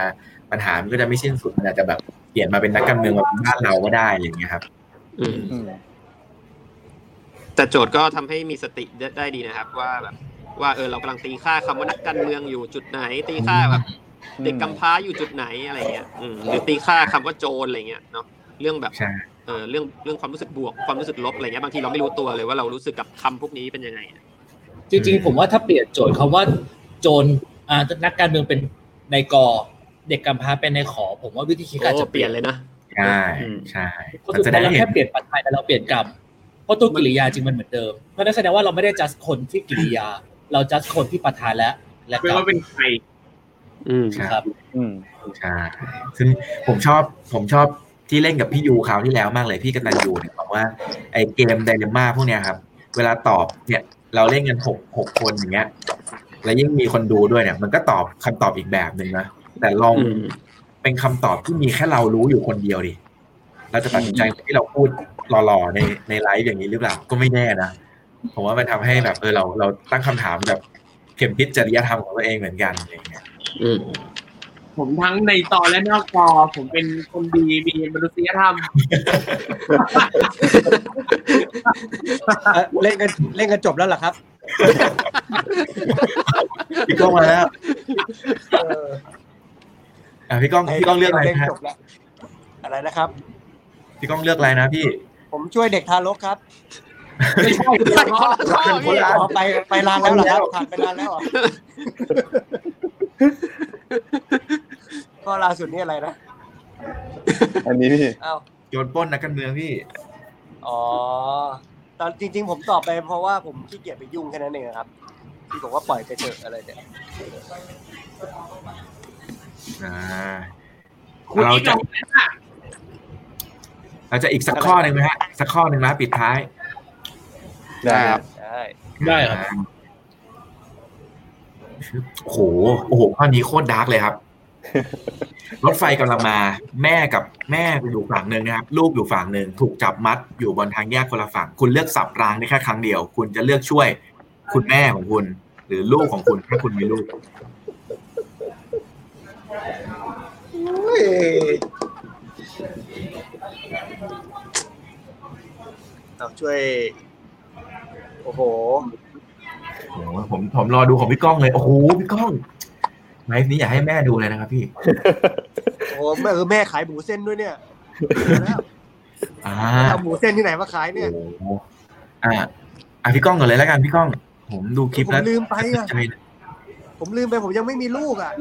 ปัญหามันก็จะไม่สิ้นสุดมันอาจจะแบบเปลี่ยนมาเป็นนักการเมืองมาเป็นบ้านเราก็ได้อะไรอย่างเงี้ยครับ อืมอืมแต่โจทย์ก็ทำให้มีสติได้ได้ดีนะครับ ว่าแบบ ว่าเออเรากำลังตีค่าคำว่านักการเมืองอยู่จุดไหน ตีค่าแบบเด็กกำพร้าอยู่จุดไหนอะไรเงี้ยอืมหรือตีค่าคำว่าโจรอะไรเงี้ยเนาะเรื่องแบบใช่เออเรื่องเรื่องความรู้สึกบวกความรู้สึกลบอะไรเงี้ยบางทีเราไม่รู้ตัวเลยว่าเรารู้สึกกับคำพวกนี้เป็นยังไงอะจริงๆผมว่าถ้าเปลี่ยนโจทย์คำว่าโจรอ่านักการเมืองเป็นในกอเด็กกำพร้าเป็นในขอ ผมว่าวิธีคิดอาจโอ้จะเปลี่ยนเลยนะใช่อืมใช่เพราะมันสุดแสดท้ายงเราให้เห็แค่นเปลี่ยนปัจจัยแต่เราเปลี่ยนกรรมเพราะตัวกิริยาจริงมันเหมือนเดิมเพราะนั่นแสดงว่าเราไม่ได้จัดคนที่กิริยา เราจัดคนที่ประธานและและเป็นกรรมว่าเป็นใครอืมครับ อืมใช่ซึ่งผมชอบผมชอบที่เล่นกับพี่ยูคราวที่แล้วมากเลยพี่กตันยูเนี่ยบอกว่าไอ้เกมไดเลม่าพวกเนี้ยครับ เวลาตอบเนี่ย เราเล่นกันหกหกคนอย่างเงี้ย แล้วยิ่งมีคนดูด้วยเนี่ย มันก็ตอบคำตอบอีกแบบหนึ่งนะแต่ลองอืมเป็นคำตอบที่มีแค่เรารู้อยู่คนเดียวดิเราจะตัดสินใจที่เราพูดหล่อๆในในไลฟ์อย่างนี้หรือเปล่า ก็ไม่แน่นะ ผมว่ามันทำให้แบบเออเราเราตั้งคำถามแบบเข็มพิษจริยธรรมของตัวเองเหมือนกันอะไรอย่างเงี้ยอืมผมทั้งในตอและนอกตอผมเป็นคนดีมีมนุษยธรรมเอ่อเล่นกันเล่นกันจบแล้วเหรอครับพี่ก้องมาแล้วเอออะพี่ก้องพี่ก้องเลือกอะไรล่นนะจบแล้วอะไรนะครับ พี่ก้องเลือกอะไรนะพี่ ผมช่วยเด็กทารกครับ ไม่ใช่คนละข้อพี่อ๋อไปไปนานแล้วเหรอครับผ่านไปนานแล้วเหรอก็ล่าสุดนี่อะไรนะอันนี้พี่อ้าวโยนปล้นนักการเมืองพี่ อ๋อ ตอนจริง ๆ ผมตอบไปเพราะว่าผมขี้เกียจไปยุ่งแค่นั้นเองครับ ที่ผมว่าปล่อยไปเถอะอะไรเนี่ยคุณเราอีกจะเราจะอีกสักข้อหนึ่งไหมฮะ สักข้อหนึ่งนะปิดท้าย ได้ครับได้ได้ครับโอ้โหโอ้โหข้อนี้โคตรดาร์กเลยครับ รถไฟกำลังมา แม่กับแม่อยู่ฝั่งหนึ่งนะครับ ลูกอยู่ฝั่งหนึ่งถูกจับมัดอยู่บนทางแยกคนละฝั่ง คุณเลือกสับรางได้แค่ครั้งเดียว คุณจะเลือกช่วย คุณแม่ของคุณ หรือลูกของคุณถ้าคุณมีลูกเอาช่วย โอ้โหโอ้โหผมผมรอดูของพี่ก้องเลยโอ้โหพี่ก้องไลฟ์นี้อยากให้แม่ดูเลยนะครับพี่โอ้โหแม่เออแม่ขายหมูเส้นด้วยเนี่ยแล้วอ่าเอาหมูเส้นที่ไหนมาขายเนี่ยโอ้โหอ่าอะพี่ก้องก่อนเลยแล้วกันพี่ก้อง ผมดูคลิปผมแล้วลืมไปอะใจนะผมลืมไปผมยังไม่มีลูกอะ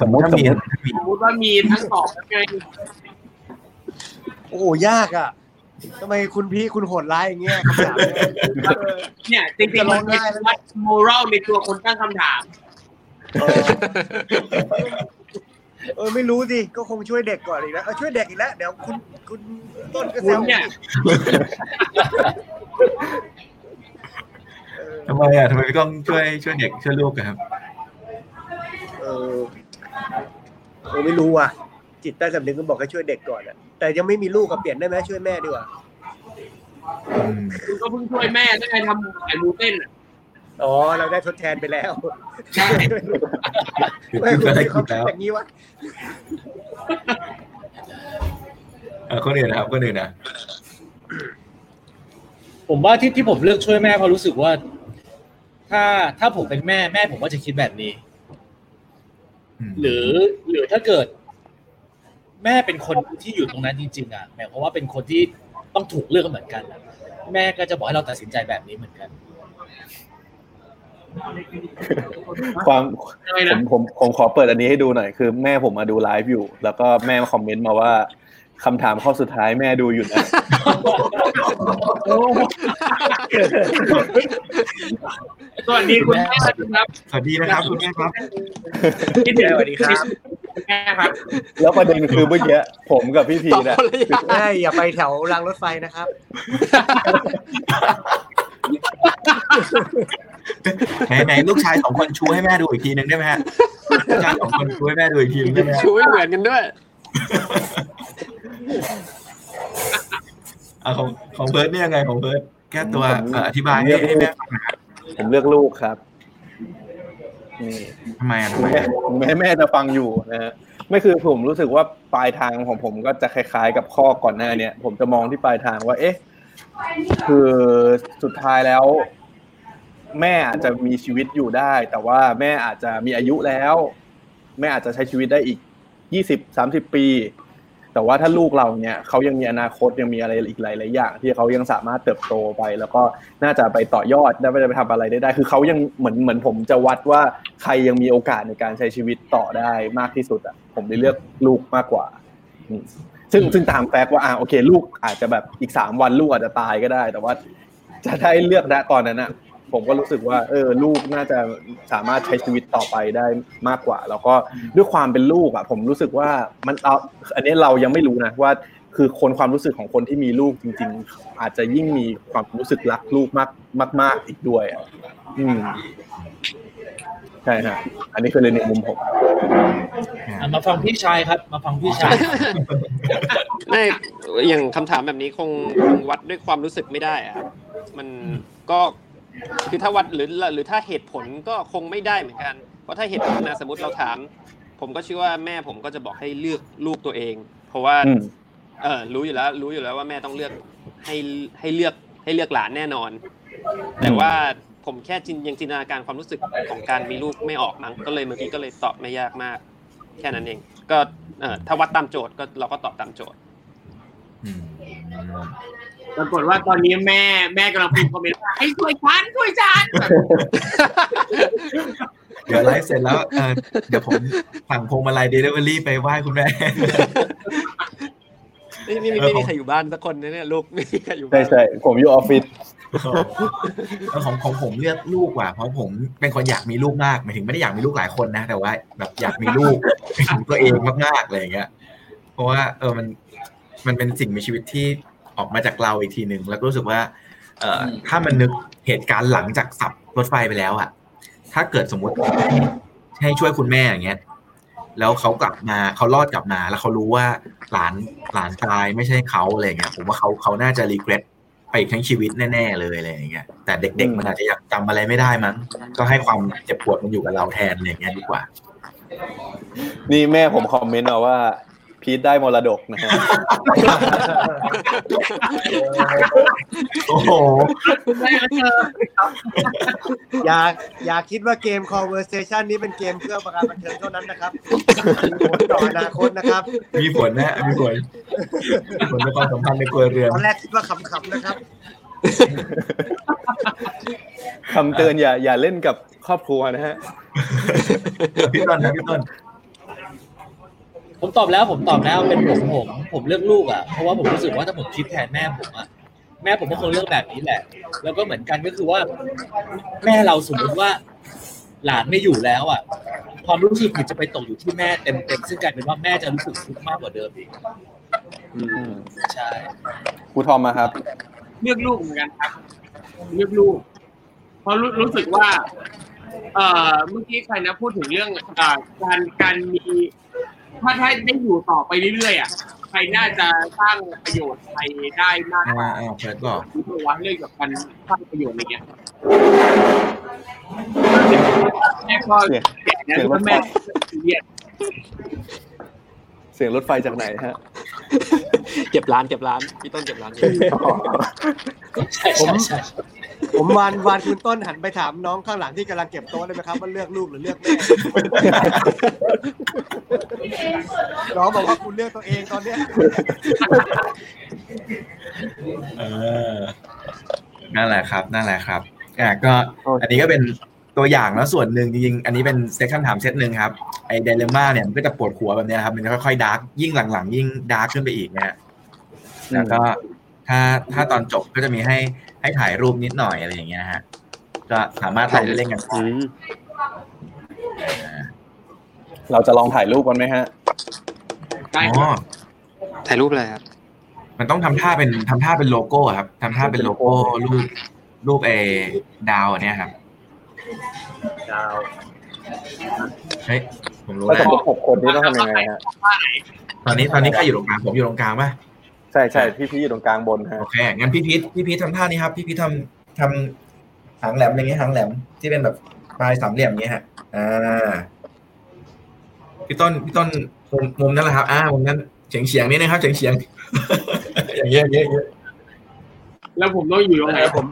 สมมติถ้าสมมีมติถ้ามีสมมติว่ามีทั้งสองไงโอ้โหยากอะ ทำไมคุณพี่คุณโหดร้ายอย่างเงี้ยคำถามเนี่ย เนี่ยจริงๆมันเป็นวัดโมรัลในตัวคนตั้งคำถาม เออเออไม่รู้สิก็คงช่วยเด็กก่อนอีกแล้วเออช่วยเด็กอีกแล้วเดี๋ยวคุณคุณต้นก็แซคุณวเนี่ย เออทำไมอะทำไมพี่ก้องช่วยช่วยเด็กช่วยลูกอะครับ เออเออไม่รู้ว่ะ จิตใต้สำนึกก็บอกให้ช่วยเด็กก่อนอะแต่ยังไม่มีลูกก็เปลี่ยนได้ไหมช่วยแม่ดีกว่าอืมคุณก็เพิ่งช่วยแม่ได้ไงทำไข่มูเต้นอะอ๋อเราได้ทดแทนไปแล้วใช่คือไม่คือคุณก็ได้มีคคิวามดคิดแล้วอย่างนี้วะเออคนอื่นนะครับคนอื่นนะผมว่าที่ที่ผมเลือกช่วยแม่เพราะรู้สึกว่า ถ้าถ้าผมเป็นแม่แม่ผมก็จะคิดแบบนี้มหรือหรือถ้าเกิด แม่เป็นคนที่อยู่ตรงนั้นจริง ๆ อะหมายความว่าเป็นคนที่ต้องถูกเลือกเหมือนกันอะแม่ก็จะบอกให้เราตัดสินใจแบบนี้เหมือนกัน ความอะไรผนะมผมผมขอเปิดอันนี้ให้ดูหน่อยคือแม่ผมมาดูไลฟ์อยู่ แล้วก็แม่มาคอมเมนต์มาว่า คำถามข้อสุดท้ายแม่ดูอยู่นะสวัสดีคุณแม่ครับ สวัสดีนะครับคุณแม่ครับคิดถึงสวัสดีครับคุณแม่ครับ แล้วประเด็นคือเมื่อกี้ผมกับพี่พีตอบเนี่ยคนละอย่างแม่อย่าไปแถวรางรถไฟนะครับไหนไหนลูกชายสองคนชูให้แม่ดูอีกทีหนึ่งได้ไหมฮะลูกชายสองคนชูให้แม่ดูอีกทีหนึงได้ไหมฮะช่วยเหมือนกันด้วย อะของของเพิร์ดเนี่ยยังไงของเพิร์ดแก้ตัวเอ่ออธิบายให้ให้แม่ฟังหน่อยครับผมเลือกลูกครับ นี่ ทำไมอะถึทำงไมแม้ถึงแม้แม่จะฟังอยู่นะฮะไม่คือผมรู้สึกว่าปลายทางของผมก็จะคล้ายๆ กับข้อก่อนหน้าเนี่ยผมจะมองที่ปลายทางว่า เอ๊ะ คือสุดท้ายแล้ว แม่อาจจะมีชีวิตอยู่ได้ แต่ว่าแม่อาจจะมีอายุแล้ว แม่อาจจะใช้ชีวิตได้อีก ยี่สิบสามสิบปี แต่ว่าถ้าลูกเราเนี่ยเขายังมีอนาคตยังมีอะไรอีกหลายๆอย่าง ที่เขายังสามารถเติบโตไป แล้วก็น่าจะไปต่อยอดได้ไปไปทำอะไรได้ได้ คือเขายังเหมือนเหมือนผมจะวัดว่าใครยังมีโอกาสในการใช้ชีวิตต่อได้มากที่สุดอะผมเลยเลือกลูกมากกว่าซึ่งซึ่งตามแฟกต์ว่าอ่าโอเค ลูกอาจจะแบบอีกสามวันลูกอาจจะตายก็ได้ แต่ว่าจะได้เลือกนะตอนนั้นอะ ผมก็รู้สึกว่าเออลูกน่าจะสามารถใช้ชีวิตต่อไปได้มากกว่า แล้วก็ด้วยความเป็นลูกอะ ผมรู้สึกว่ามันเอาอันนี้เรายังไม่รู้นะว่าคือคนความรู้สึกของคนที่มีลูกจริง ๆ อาจจะยิ่งมีความรู้สึกรักลูกมากมากๆอีกด้วยอะอืมใช่ฮะอันนี้คือในมุมผมอะมาฟังพี่ชายครับ มาฟังพี่ชายไม่อย่างคำถามแบบนี้คงคงวัดด้วยความรู้สึกไม่ได้อะครับมันก็ คือถ้าวัดหรือหรือถ้าเหตุผลก็คงไม่ได้เหมือนกัน เพราะถ้าเหตุผลนะสมมติเราถาม ผมก็เชื่อว่าแม่ผมก็จะบอกให้เลือกลูกตัวเอง เพราะว่าอืมเออรู้อยู่แล้ว รู้อยู่แล้วว่าแม่ต้องเลือกให้ให้เลือกให้เลือกหลานแน่นอน แต่ว่าผมแค่จินยังจินตนาการความรู้สึกของการมีลูกไม่ออกมั้งก็เลยเมื่อกี้ก็เลยตอบไม่ยากมาก แค่นั้นเอง ก็เออถ้าวัดตามโจทย์ก็เราก็ตอบตามโจทย์อืม ปรากฏว่าตอนนี้แม่แม่กำลังพิมพ์คอมเมนต์ว่าให้ช่วยฉันช่วยฉันแบบเดี๋ยวไลฟ์เสร็จแล้วเออเดี๋ยวผมสั่งพวงมาลัยเดลิเวอรี่ไปไหว้คุณแม่ไม่ไม่มีไม่มีใครอยู่บ้านสักคนนะเนี่ยลูกไม่มีใครอยู่ใช่บ้านใช่ผมอยู่ออฟฟิศแล้วของของผมเลือกลูกว่ะเพราะผมเป็นคนอยากมีลูกมากหมายถึงไม่ได้อยากมีลูกหลายคนนะแต่ว่า แบบอยากมีลูกเป็นของตัวเองมากๆอะไรอย่างเงี้ย เพราะว่า เออมันมันเป็นสิ่งมีชีวิตที่ ออกมาจากเราอีกทีหนึ่งแล้วก็รู้สึกว่า เอ่อถ้ามันนึกเหตุการณ์หลังจากสับรถไฟไปแล้วอะถ้าเกิดสมมติให้ให้ช่วยคุณแม่อย่างเงี้ยแล้วเขากลับมาเขารอดกลับมา แล้วเขารู้ว่าหลานหลานชายไม่ใช่เขาอะไรอย่างเงี้ยผมว่าเขาเขาน่าจะรีเกรสไปอีกทั้งชีวิตแน่ๆเลยอะไรอย่างเงี้ยแต่เด็กๆมันอาจจะยังจำอะไรไม่ได้มั้งก็ให้ความเจ็บปวดมันอยู่กับเราแทนอะไรอย่างเงี้ยดีกว่า นี่แม่ผมคอมเมนต์มาว่า พีทได้มรดกนะฮะโอ้โหไม่เจออย่าอย่าคิดว่าเกม conversation นี้เป็นเกมเพื่อประการบันเทิงเท่านั้นนะครับมีผลต่ออนาคตนะครับ มีผลนะมีผลมีผลในความสัมพันธ์ในครัวเรือนตอนแรกคิดว่าขำๆนะครับคำเตือนอย่าอย่าเล่นกับครอบครัวนะฮะพี่ต้นนะพี่ต้น ผมตอบแล้วผมตอบแล้วเป็นผมผมผมเลือกลูกอะเพราะว่าผมรู้สึกว่าถ้าผมคิดแทนแม่ผมอะแม่ผมก็คงเลือกแบบนี้แหละ แล้วก็เหมือนกันก็คือว่า แม่เราสมมติว่า หลานไม่อยู่แล้วอะความรู้สึกผิดจะไปตกอยู่ที่แม่เต็มเต็มๆซึ่งกลายเป็นว่าแม่จะรู้สึกทุกข์มากกว่าเดิมอีกอืมใช่ครูทอมมาครับ เลือกลูกเหมือนกันครับ เลือกลูก เพราะรู้รู้สึกว่า เอ่อเมื่อกี้ใครนะพูดถึงเรื่องอ่าการการมี ถ้าถ้าได้อยู่ต่อไปเรื่อยๆอะใครน่าจะสร้างประโยชน์ใครได้มากกว่าอ่าอ่าเพิร์ดบอกที่ตัวว่าเรื่องกับการสร้างประโยชน์อะไรเงี้ยแม่ก็แก่แล้วก็แม่ซีเรียสเสียงรถไฟจากไหนฮะเก็บร้านเก็บร้านพี่ต้นเก็บร้านอยู่ใช่ใช่ใช่ ผมวานวานคุณต้นหันไปถามน้องข้างหลังที่กำลังเก็บโต๊ะได้ไหมครับว่าเลือกลูกหรือเลือกแม่น้องบอกว่าคุณเลือกตัวเองตอนเนี้ยเออนั่นแหละครับ นั่นแหละครับอะก็อันนี้ก็เป็นตัวอย่างแล้วส่วนหนึ่งจริงๆ อันนี้เป็นเซสชั่นถามเซตหนึ่งครับไอ dilemma เนี่ยมันก็จะปวดหัวแบบเนี้ยครับมันจะค่อยๆ dark ยิ่งหลังๆ ยิ่ง dark ขึ้นไปอีกนะฮะแล้วก็ ถ้าถ้าตอนจบก็จะมีให้ให้ถ่ายรูปนิดหน่อยอะไรอย่างเงี้ยฮะก็สามารถถ่ายเล่นๆกันได้อืมเราจะลองถ่ายรูปกันไหมฮะได้อ๋อถ่ายรูปอะไรครับมันต้องทำท่าเป็นทำท่าเป็นโลโก้ครับทำท่าเป็นโลโก้รูปรูปเอดาวอันเนี้ยครับดาวเฮ้ยผมรู้ถ้าแล้ว สมมติหกคนนี่ต้องทำยังไงฮะ ตอนนี้ตอนนี้ใครอยู่ตรงกลางผมอยู่ตรงกลางป่ะ ใช่ใช่พี่พี่อยู่ตรงกลางบนฮะโอเคงั้นพี่พีทพี่พีททำท่านี้ครับ พี่พีททำทำหางแหลมอย่างเงี้ยหางแหลมที่เป็นแบบปลายสามเหลี่ยมอย่างเงี้ยฮะอ่าพี่ต้นพี่ต้นมุมมุมนั่นแหละครับ อ่ามุมนั้นเฉียงเฉียงๆนี่นะครับเฉียงเฉียงๆอย่างเงี้ยอย่างเงี้ยอย่างเงี้ยแล้วผมต้องอยู่ตรงไหนผม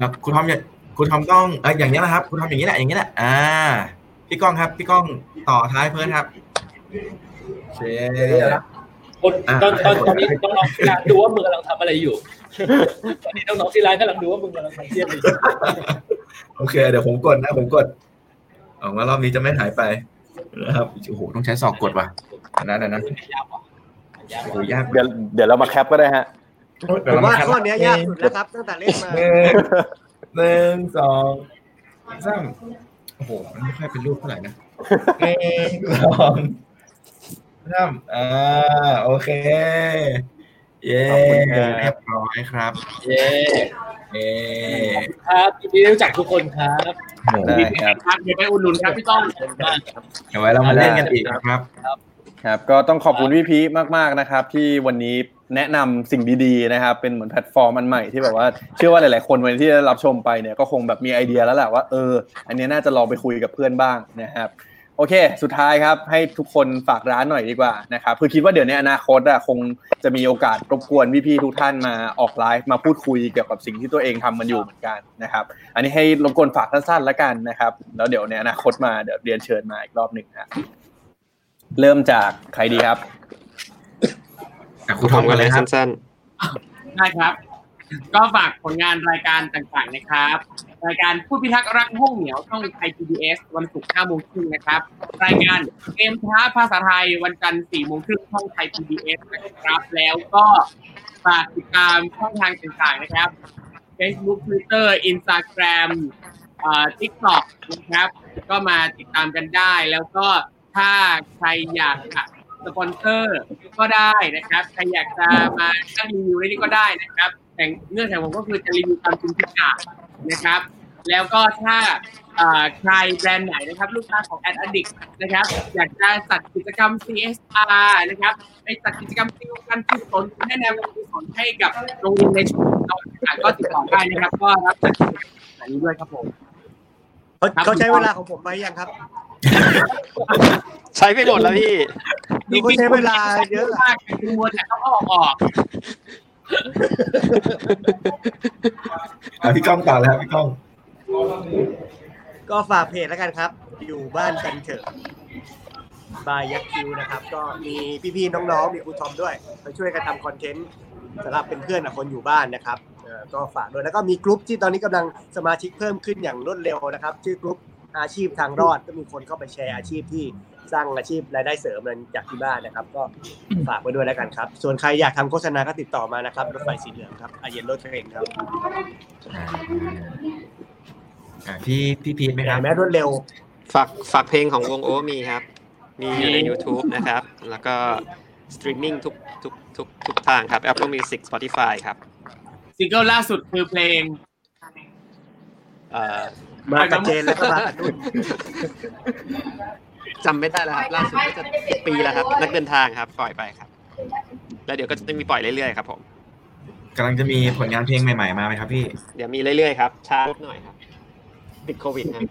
ครับคุณทอมอย่าคุณทอมต้องเอออย่างเงี้ยนะครับ คุณทอมอย่างเงี้ยแหละอย่างเงี้ยแหละอ่า พี่ก้องครับ พี่ก้องต่อท้ายเพื่อนครับโอเค คนตอนตอนตอนนี้น้องๆที่ร้านดูว่ามึงกำลังทำอะไรอยู่ ตอนนี้น้องๆที่ร้านกำลังดูว่ามึงกำลังทำเทียบอะไรอยู่โอเค เดี๋ยวผมกดนะผมกดออกมารอบนี้จะไม่หายไปนะครับโอ้โหต้องใช้ศอกกดว่ะอันนั้นอันนั้นยากว่ะยากโอ้ว่ะโหยากเดี๋ยวเดี๋ยวเรามาแคปก็ได้ฮะผมว่าข้อเนี้ยยากสุดแล้วครับตั้งแต่เล่นมาหนึ่งหนึ่งสองสามโอ้โหมันไม่ค่อยเป็นรูปเท่าไหร่นะหนึ่งสอง สามอ่าโอเค เย้ขอบคุณครับเรียบร้อยครับ เย้เย้ครับยินดีรู้จักทุกคนครับโอ้โหได้ครับครับเดี๋ยวไปอุดหนุนครับพี่ต้อมขอบคุณมากครับเดี๋ยวไว้เรามาเล่นกันอีกนะครับครับก็ต้องขอบคุณพี่พีคมากๆนะครับ ที่วันนี้แนะนำสิ่งดีๆนะครับ เป็นเหมือนแพลตฟอร์มอันใหม่ที่แบบว่าเชื่อว่าหลายๆคนวันที่ได้รับชมไปเนี่ยก็คงแบบมีไอเดียแล้วแหละว่าเออ อันนี้น่าจะลองไปคุยกับเพื่อนบ้างนะครับ โอเค สุดท้ายครับให้ทุกคนฝากร้านหน่อยดีกว่านะครับคือคิดว่าเดี๋ยวในอนาคตอะคงจะมีโอกาสรบกวนพี่ๆทุกท่านมาออกไลฟ์มาพูดคุยเกี่ยวกับสิ่งที่ตัวเองทำมันอยู่เหมือนกันนะครับ อันนี้ให้รบกวนฝากสั้นๆแล้วกันนะครับ แล้วเดี๋ยวในอนาคตมาเดี๋ยวเรียนเชิญมาอีกรอบหนึ่งนะเริ่มจากใครดีครับอะคุณทอมกันเลยครับสั้นได้ครับ ก็ฝากผลงานรายการต่างๆนะครับ รายการผู้พิทักษ์รักห้องเหนียวช่องไทย PBS วันศุกร์5โมงครึ่งนะครับ รายการเกมท้าภาษาไทยวันจันทร์4โมงครึ่งช่องไทย PBS นะครับ แล้วก็ฝากติดตามช่องทางต่างๆนะครับ Facebook Twitter Instagram เอ่อ TikTok นะครับ ก็มาติดตามกันได้ แล้วก็ถ้าใครอยากจะสปอนเซอร์ก็ได้นะครับ ใครอยากจะมาตั้งรีวิวในนี้ก็ได้นะครับ แต่เงื่อนไขผมก็คือจะรีวิวตามจริงทุกางนะครับ แล้วก็ถ้าเอ่อใครแบรนด์ไหนนะครับ ลูกค้าของ Ad Addict นะครับ อยากจะจัดกิจกรรม CSR นะครับไปจัดกิจกรรมที่การกุศลแนะแนวการกุศลให้กับโรงเรียนในชุมชนเราต่างๆก็ติดต่อได้นะครับ ก็รับจัดกิจกรรมแบบนี้ด้วยครับผมเขาเขาใช้เวลาของผมไปยังครับๆใช้ไปหมดแล้วพี่ดูเขาใช้เวลาเยอะมากคือมัวแต่ต้องออกออกอะพี่ก้องต่อแล้วครับพี่ก้อง ก็ฝากเพจแล้วกันครับ อยู่บ้านกันเถอะบายยักษ์คิวนะครับ ก็มีพี่ๆน้องๆมีครูทอมด้วยมาช่วยกันทำคอนเทนต์สำหรับเป็นเพื่อนกับคนอยู่บ้านนะครับเอ่อก็ฝากด้วยแล้วก็มีกลุ่มที่ตอนนี้กำลังสมาชิกเพิ่มขึ้นอย่างรวดเร็วนะครับ ชื่อกลุ่มอาชีพทางรอดก็มีคนเข้าไปแชร์อาชีพที่สร้างอาชีพรายได้เสริมอะไรจากที่บ้านนะครับ ก็ฝากไว้ด้วยแล้วกันครับ ส่วนใครอยากทำโฆษณาก็ติดต่อมานะครับรถไฟสีเหลืองครับอาเยนโรเทรนครับ อ่า อ่าพี่พี่พีทไหมครับแม้รวดเร็ว ฝากฝากเพลงของวงโอมีครับ มีอยู่ใน YouTube นะครับ แล้วก็สตรีมมิ่งทุกทุกทุกทุกทางครับ Apple Music Spotify ครับซิงเกิลล่าสุดคือเพลงเอ่อมากับเจนแล้วก็มากับนุ่นจำไม่ได้แล้วครับล่าสุดก็จะปีแล้วครับ นักเดินทางครับ ปล่อยไปครับ แล้วเดี๋ยวก็จะมีปล่อยเรื่อยๆครับผมกำลังจะมีผลงานเพลงใหม่ๆมาไหมครับพี่ เดี๋ยวมีเรื่อยๆครับช้าลดหน่อยครับ ติดโควิดครับ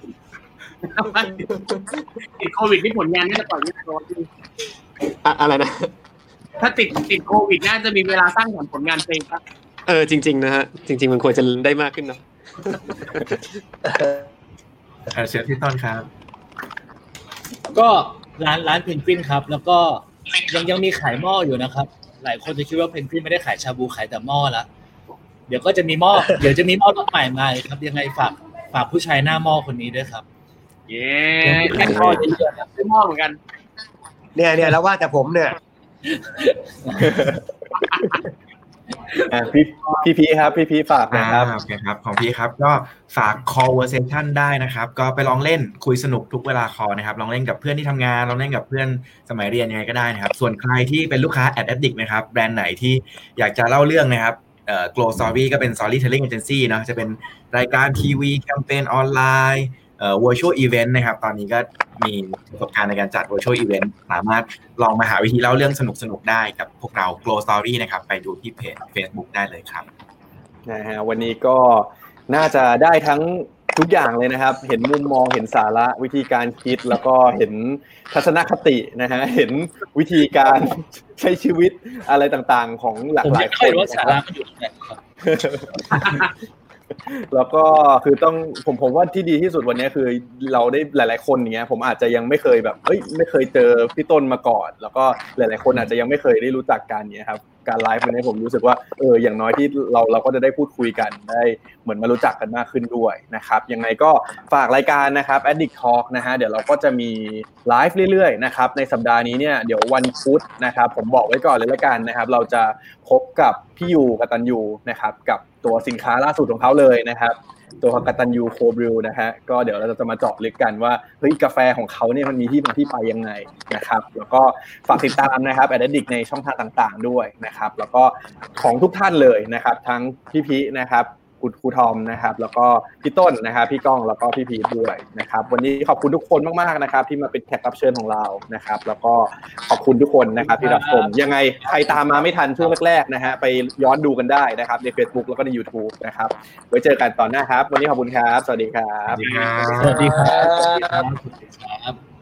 ติดโควิดนี่ผลงานน่าจะปล่อยไม่ทันวันที่อะอะไรนะ ถ้าติดติดโควิดน่าจะมีเวลาสร้างสรรค์ผลงานเพลงครับเออจริง ๆ นะฮะจริง ๆ มันควรจะได้มากขึ้นเนาะอ่าเชิญพี่ต้นครับ ก็ร้านร้านเพนกวินครับ แล้วก็ยังยังมีขายหม้ออยู่นะครับ หลายคนจะคิดว่าเพนกวินไม่ได้ขายชาบูขายแต่หม้อละเดี๋ยวก็จะมีหม้อเดี๋ยวจะมีหม้อรถใหม่มาอีกครับยังไงฝาก ฝากผู้ชายหน้าหม้อคนนี้ด้วยครับ เย้ขายหม้อเยอะๆครับซื้อหม้อเหมือนกัน เนี่ยเนี่ยแล้วว่าแต่ผมเนี่ยอ่าพี่พี่พีครับ พี่พีฝากนะอ่าครับ โอเคครับของพี่ครับก็ฝาก conversation ได้นะครับ ก็ไปลองเล่นคุยสนุกทุกเวลาคอนะครับลองเล่นกับเพื่อนที่ทำงานลองเล่นกับเพื่อนสมัยเรียนยังไงก็ได้นะครับ ส่วนใครที่เป็นลูกค้า ad addict นะครับแบรนด์ไหนที่อยากจะเล่าเรื่องนะครับ เอ่อ glow story ก็เป็น storytelling agency เนะจะเป็นรายการทีวีแคมเปญออนไลน์เอ่อ virtual event นะครับ ตอนนี้ก็มีประสบการณ์ในการจัด virtual event สามารถลองมาหาวิธีเล่าเรื่องสนุกๆได้กับพวกเรา glow story นะครับ ไปดูที่เพจ Facebook ได้เลยครับนะฮะวันนี้ก็น่าจะได้ทั้ง ทุกอย่างเลยนะครับ เห็นมุมมองเห็นสาระวิธีการคิดแล้วก็เห็นทัศนคตินะฮะเห็นวิธีการใช้ชีวิตอะไรต่างๆ ของหลากผมหลายัยงคไม่นรู้ว่านะสาคระรับมันอยู่ตรงไหนครับแล้วก็คือต้องผมผมว่าที่ดีที่สุดวันนี้คือเราได้หลาย ๆคนอย่างเงี้ยผมอาจจะยังไม่เคยแบบเฮ้ยไม่เคยเจอพี่ต้นมาก่อน แล้วก็หลาย ๆ คนอาจจะยังไม่เคยได้รู้จักกันเนี้ยครับ การไลฟ์วันนี้ผมรู้สึกว่าเอออย่างน้อยที่เราเราก็จะได้พูดคุยกันได้เหมือนมารู้จักกันมากขึ้นด้วยนะครับยังไงก็ฝากรายการนะครับ Addict Talk นะฮะเดี๋ยวเราก็จะมีไลฟ์เรื่อยๆนะครับในสัปดาห์นี้เนี่ยเดี๋ยววันพุธนะครับผมบอกไว้ก่อนเลยละกันนะครับ เราจะพบกับพี่ยูกตันยูนะครับกับตัวสินค้าล่าสุดของเขาเลยนะครับ ตัวกตันยูโคบริวนะฮะก็เดี๋ยวเราจะมาเจาะลึกกันว่าเฮ้ยกาแฟของเขาเนี่ยมันมีที่มาที่ไปยังไงนะครับ แล้วก็ฝากติดตามนะครับแอดดิกในช่องทางต่างๆด้วยนะครับ แล้วก็ของทุกท่านเลยนะครับ ทั้งพี่พีนะครับ คุณครูทอมนะครับ แล้วก็พี่ต้นนะครับพี่ก้องแล้วก็พี่พีทด้วยนะครับ วันนี้ขอบคุณทุกคนมากๆนะครับ ที่มาเป็นแขกรับเชิญของเรานะครับ แล้วก็ขอบคุณทุกคนนะครับที่รับชมยังไงใครตามมาไม่ทันช่วงแรกๆนะฮะไปย้อนดูกันได้นะครับ ใน Facebook แล้วก็ใน YouTube นะครับไว้เจอกันตอนหน้าครับ วันนี้ขอบคุณครับ สวัสดีครับ สวัสดีครับสวัสดีครับสวัสดีครับ